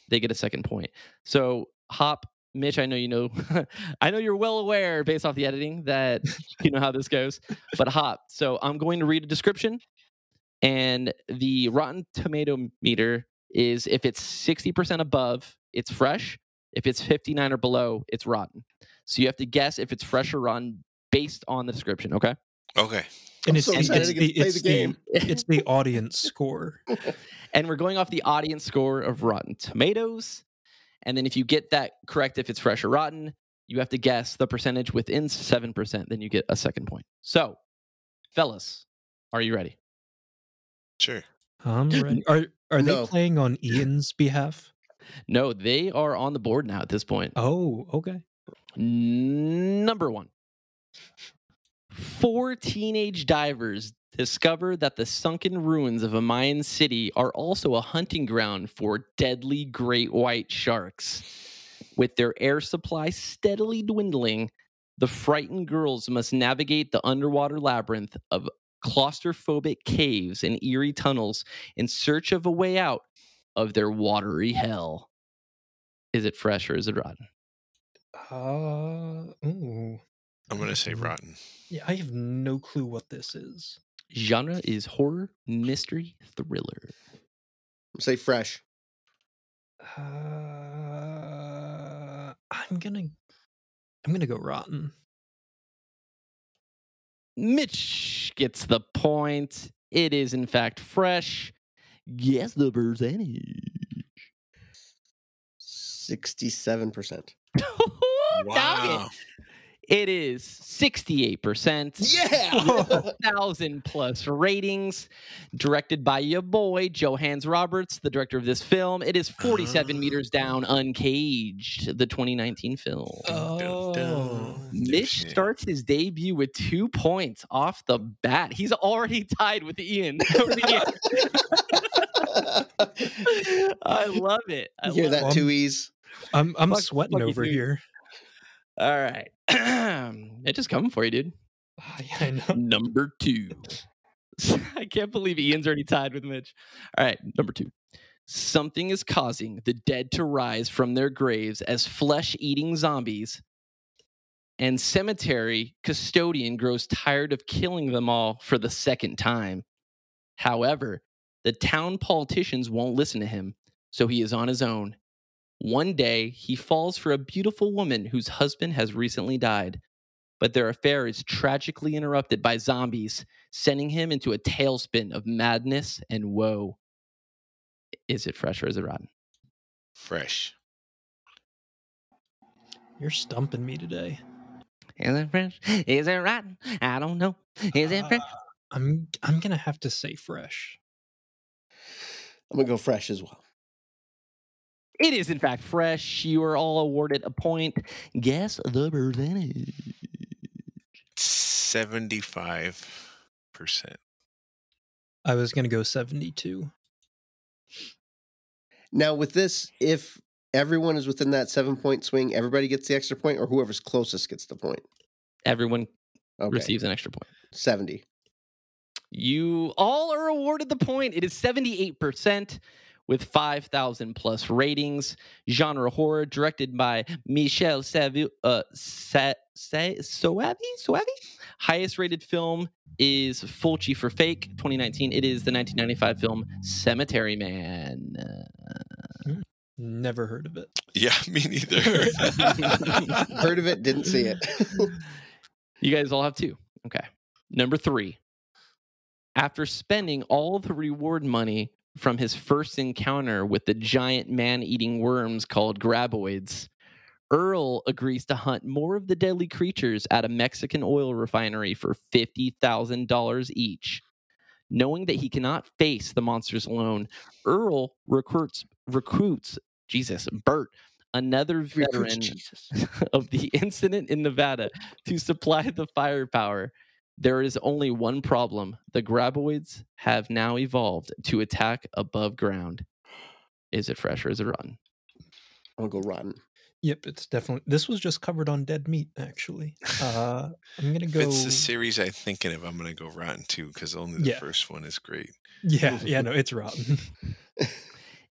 S1: they get a second point. So, Hop, Mitch, I know you know, I know you're well aware based off the editing that you know how this goes. But Hop, so I'm going to read a description, and the Rotten Tomato meter is if it's 60% above, it's fresh. If it's 59 or below, it's rotten. So you have to guess if it's fresh or rotten based on the description. Okay.
S2: Okay.
S4: And it's,
S3: so
S4: it's, it's the, it's
S3: the game.
S4: it's the audience score.
S1: and we're going off the audience score of Rotten Tomatoes. And then if you get that correct, if it's fresh or rotten, you have to guess the percentage within 7%. Then you get a second point. So, fellas, are you ready?
S2: Sure.
S4: I'm ready. Are are they
S3: No.
S4: playing on Ian's behalf?
S1: No, they are on the board now at this point.
S4: Oh, okay.
S1: Number one Four teenage divers discover that the sunken ruins of a Mayan city are also a hunting ground for deadly great white sharks. With their air supply steadily dwindling, the frightened girls must navigate the underwater labyrinth of claustrophobic caves and eerie tunnels in search of a way out of their watery hell. Is it fresh or is it rotten?
S4: Uh.
S2: I'm gonna say
S4: Mhm.
S2: rotten.
S4: Yeah, I have no clue what this is.
S1: Genre is horror, mystery, thriller.
S3: Say fresh.
S4: Uh, I'm gonna, I'm gonna go rotten.
S1: Mitch gets the point. It is, in fact, fresh. Guess the percentage.
S3: Sixty-seven percent.
S1: Dog it. It is 68%.
S3: Yeah.
S1: thousand plus ratings, directed by your boy Johannes Roberts, the director of this film. It is 47
S2: Ah.
S1: meters down, uncaged, the 2019 film.
S4: Oh.
S1: Mitch starts his debut with two points off the bat. He's already tied with Ian. over the year. I love it. I
S3: You hear
S1: love
S3: that, two e's?
S4: I'm I'm
S1: Fuck-
S4: sweating
S1: fuck you,
S4: over here.
S1: it. All right. it's just coming for you, dude.
S4: Ah, yeah, I know.
S1: Number two. I can't believe Ian's already tied with Mitch. All right, number two. Something is causing the dead to rise from their graves as flesh eating zombies, and cemetery custodian grows tired of killing them all for the second time. However, the town politicians won't listen to him, so he is on his own. One day, he falls for a beautiful woman whose husband has recently died, but their affair is tragically interrupted by zombies, sending him into a tailspin of madness and woe. Is it fresh or is it rotten?
S2: Fresh.
S4: You're stumping me today.
S1: Is it fresh? Is it rotten? I don't know. Is it fresh?
S4: Uh, I'm I'm gonna have to say fresh.
S3: I'm gonna go fresh as well.
S1: It is, in fact, fresh. You are all awarded a point. Guess the percentage.
S2: 75%.
S4: I was gonna go 72.
S3: Now with this, if everyone is within that seven point swing, everybody gets the extra point, or whoever's closest gets the point.
S1: Everyone
S3: Okay,
S1: receives an extra point.
S3: seventy.
S1: You all are awarded the point. It is 78% with 5,000 plus ratings. Genre horror, directed by Michel Savu, uh, Sa- Sa- Soavi? Soavi? Highest rated film is Fulci for Fake 2019. It is the 1995 film Cemetery Man. Uh,
S4: Never heard of it.
S2: Yeah, me neither.
S3: Heard of it, didn't see it.
S1: You guys all have two. Okay. Number three. After spending all the reward money from his first encounter with the giant man eating worms called graboids, Earl agrees to hunt more of the deadly creatures at a Mexican oil refinery for $50,000 each. Knowing that he cannot face the monsters alone, Earl recruits recruits Jesus, Bert, another veteran of the incident in Nevada to supply the firepower. There is only one problem. The graboids have now evolved to attack above ground. Is it fresh or is it rotten?
S3: I'm gonna go rotten.
S4: Yep, it's definitely. This was just covered on Dead Meat, actually. Uh, I'm gonna
S2: if
S4: go.
S2: it's the series I'm thinking of, I'm going to go Rotten too because only the
S4: Yeah.
S2: first one is great.
S4: Yeah, yeah, no, it's rotten.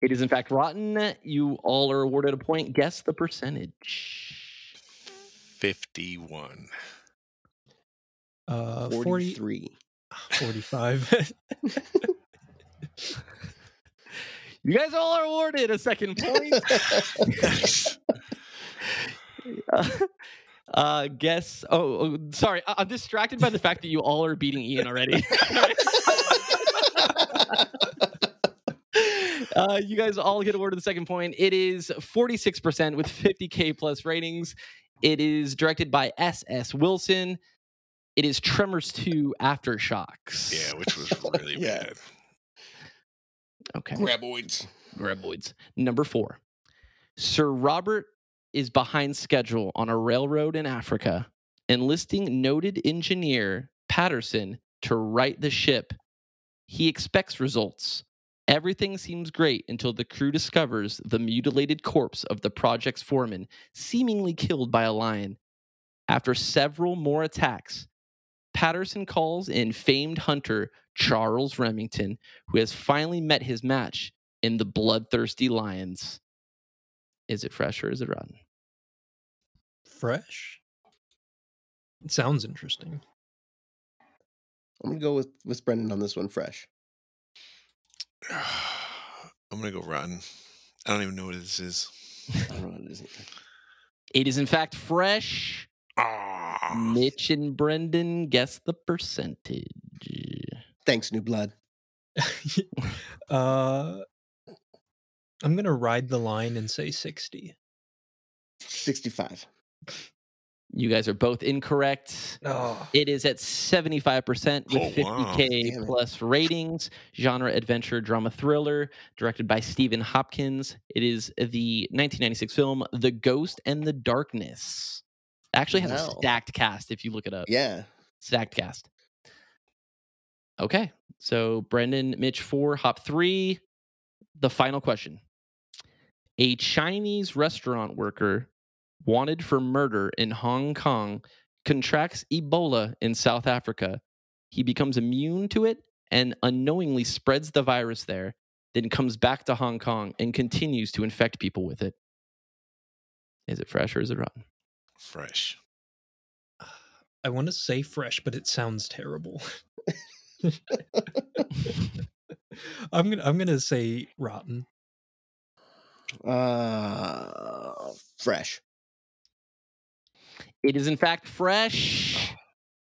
S1: It is in fact rotten. You all are awarded a point. Guess the percentage.
S2: 51.
S4: Uh, 40,
S3: Forty-three.
S4: 45.
S1: You guys all are awarded a second point. Uh, uh, guess. Oh, oh, sorry. I- I'm distracted by the fact that you all are beating Ian already. uh, you guys all get awarded the second point. It is 46% with 50k plus ratings. It is directed by S.S. Wilson. It is Tremors 2 Aftershocks.
S2: yeah, which was really
S3: Yeah.
S2: bad.
S1: Okay.
S3: Graboids.
S1: Graboids. Number four. Sir Robert is behind schedule on a railroad in Africa, enlisting noted engineer Patterson to right the ship. He expects results. Everything seems great until the crew discovers the mutilated corpse of the project's foreman, seemingly killed by a lion. After several more attacks, Patterson calls in famed hunter Charles Remington, who has finally met his match in the bloodthirsty lions. Is it fresh or is it rotten?
S4: Fresh. It sounds interesting.
S3: I'm gonna go with with Brendan on this one. Fresh.
S2: I'm going to go Rotten. I don't even know what this is.
S3: I don't know what it is. either.
S1: It is in fact fresh.
S2: Ah,
S1: Mitch and Brendan guess the percentage.
S3: Thanks, new blood.
S4: uh, I'm gonna ride the line and say 60.
S3: Sixty-five.
S1: You guys are both incorrect.
S4: Oh,
S1: It is at 75% with
S2: Oh, wow.
S1: 50k plus ratings. Genre adventure drama thriller, directed by Stephen Hopkins. It is the 1996 film The Ghost and the Darkness. It actually has a stacked cast if you look it up.
S3: Yeah.
S1: Stacked cast. Okay. So Brendan, Mitch four, Hop three. The final question. A Chinese restaurant worker wanted for murder in Hong Kong contracts Ebola in South Africa. He becomes immune to it and unknowingly spreads the virus there, then comes back to Hong Kong and continues to infect people with it. Is it fresh or is it rotten?
S2: Fresh.
S4: I want to say fresh, but it sounds terrible. I'm gonna I'm gonna say rotten.
S3: Uh, fresh.
S1: It is in fact fresh.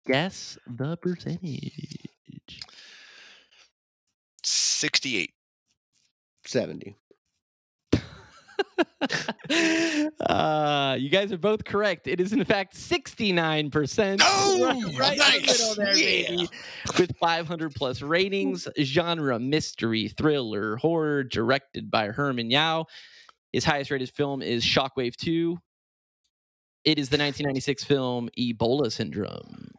S1: Guess the percentage.
S2: 68.
S3: 70.
S1: Uh, you guys are both correct. It is in fact 69%.
S2: Oh,
S1: right, right in the there,
S2: Yeah.
S1: baby. With 500 plus ratings, genre mystery, thriller, horror, directed by Herman Yau. His highest rated film is Shockwave 2. It is the 1996 film Ebola Syndrome.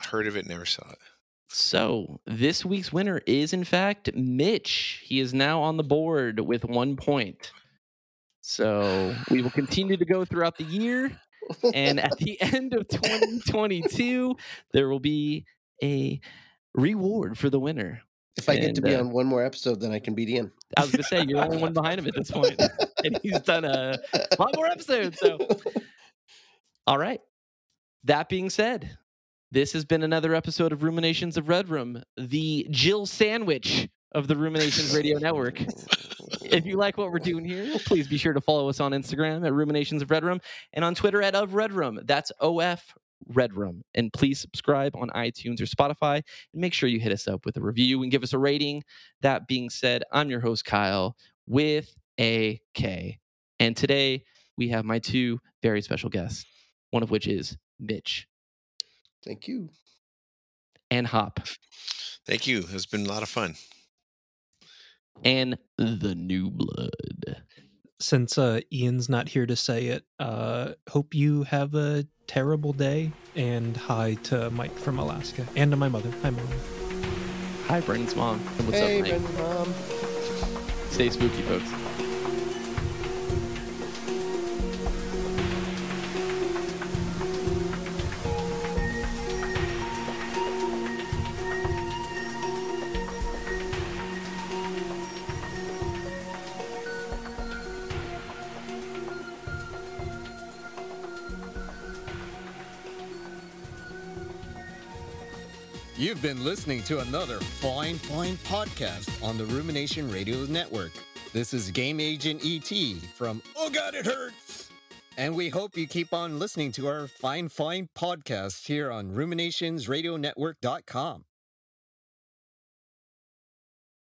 S2: Heard of it, never saw it.
S1: So this week's winner is, in fact, Mitch. He is now on the board with one point. So we will continue to go throughout the year. And at the end of 2022, there will be a reward for the winner.
S3: If I get to be
S1: uh,
S3: on one more episode, then I can beat Ian.
S1: I was going to say, you're the only one behind him at this point, And he's done a lot more episodes. So, all right. That being said, this has been another episode of Ruminations of Red Room, the Jill sandwich of the Ruminations Radio Network. If you like what we're doing here, please be sure to follow us on Instagram at Ruminations of Red Room and on Twitter at of Red Room. That's OF Red Room. And please subscribe on iTunes or Spotify and make sure you hit us up with a review and give us a rating. That being said, I'm your host, Kyle, with a K. And today we have my two very special guests, one of which is Mitch
S3: Thank you.
S1: and Hop
S2: Thank you. It's been a lot of fun.
S1: and the new blood.
S4: Since uh, Ian's not here to say it, uh, hope you have a terrible day. And hi to Mike from Alaska and to my mother. Hi, mom.
S1: Hi, Brendan's mom. And what's
S3: hey,
S1: up, Mike?
S3: Mom.
S1: Stay spooky, folks.
S5: You've been listening to another fine, fine podcast on the Rumination Radio Network. This is Game Agent ET from Oh God, it hurts! And we hope you keep on listening to our fine, fine podcast here on ruminationsradionetwork.com.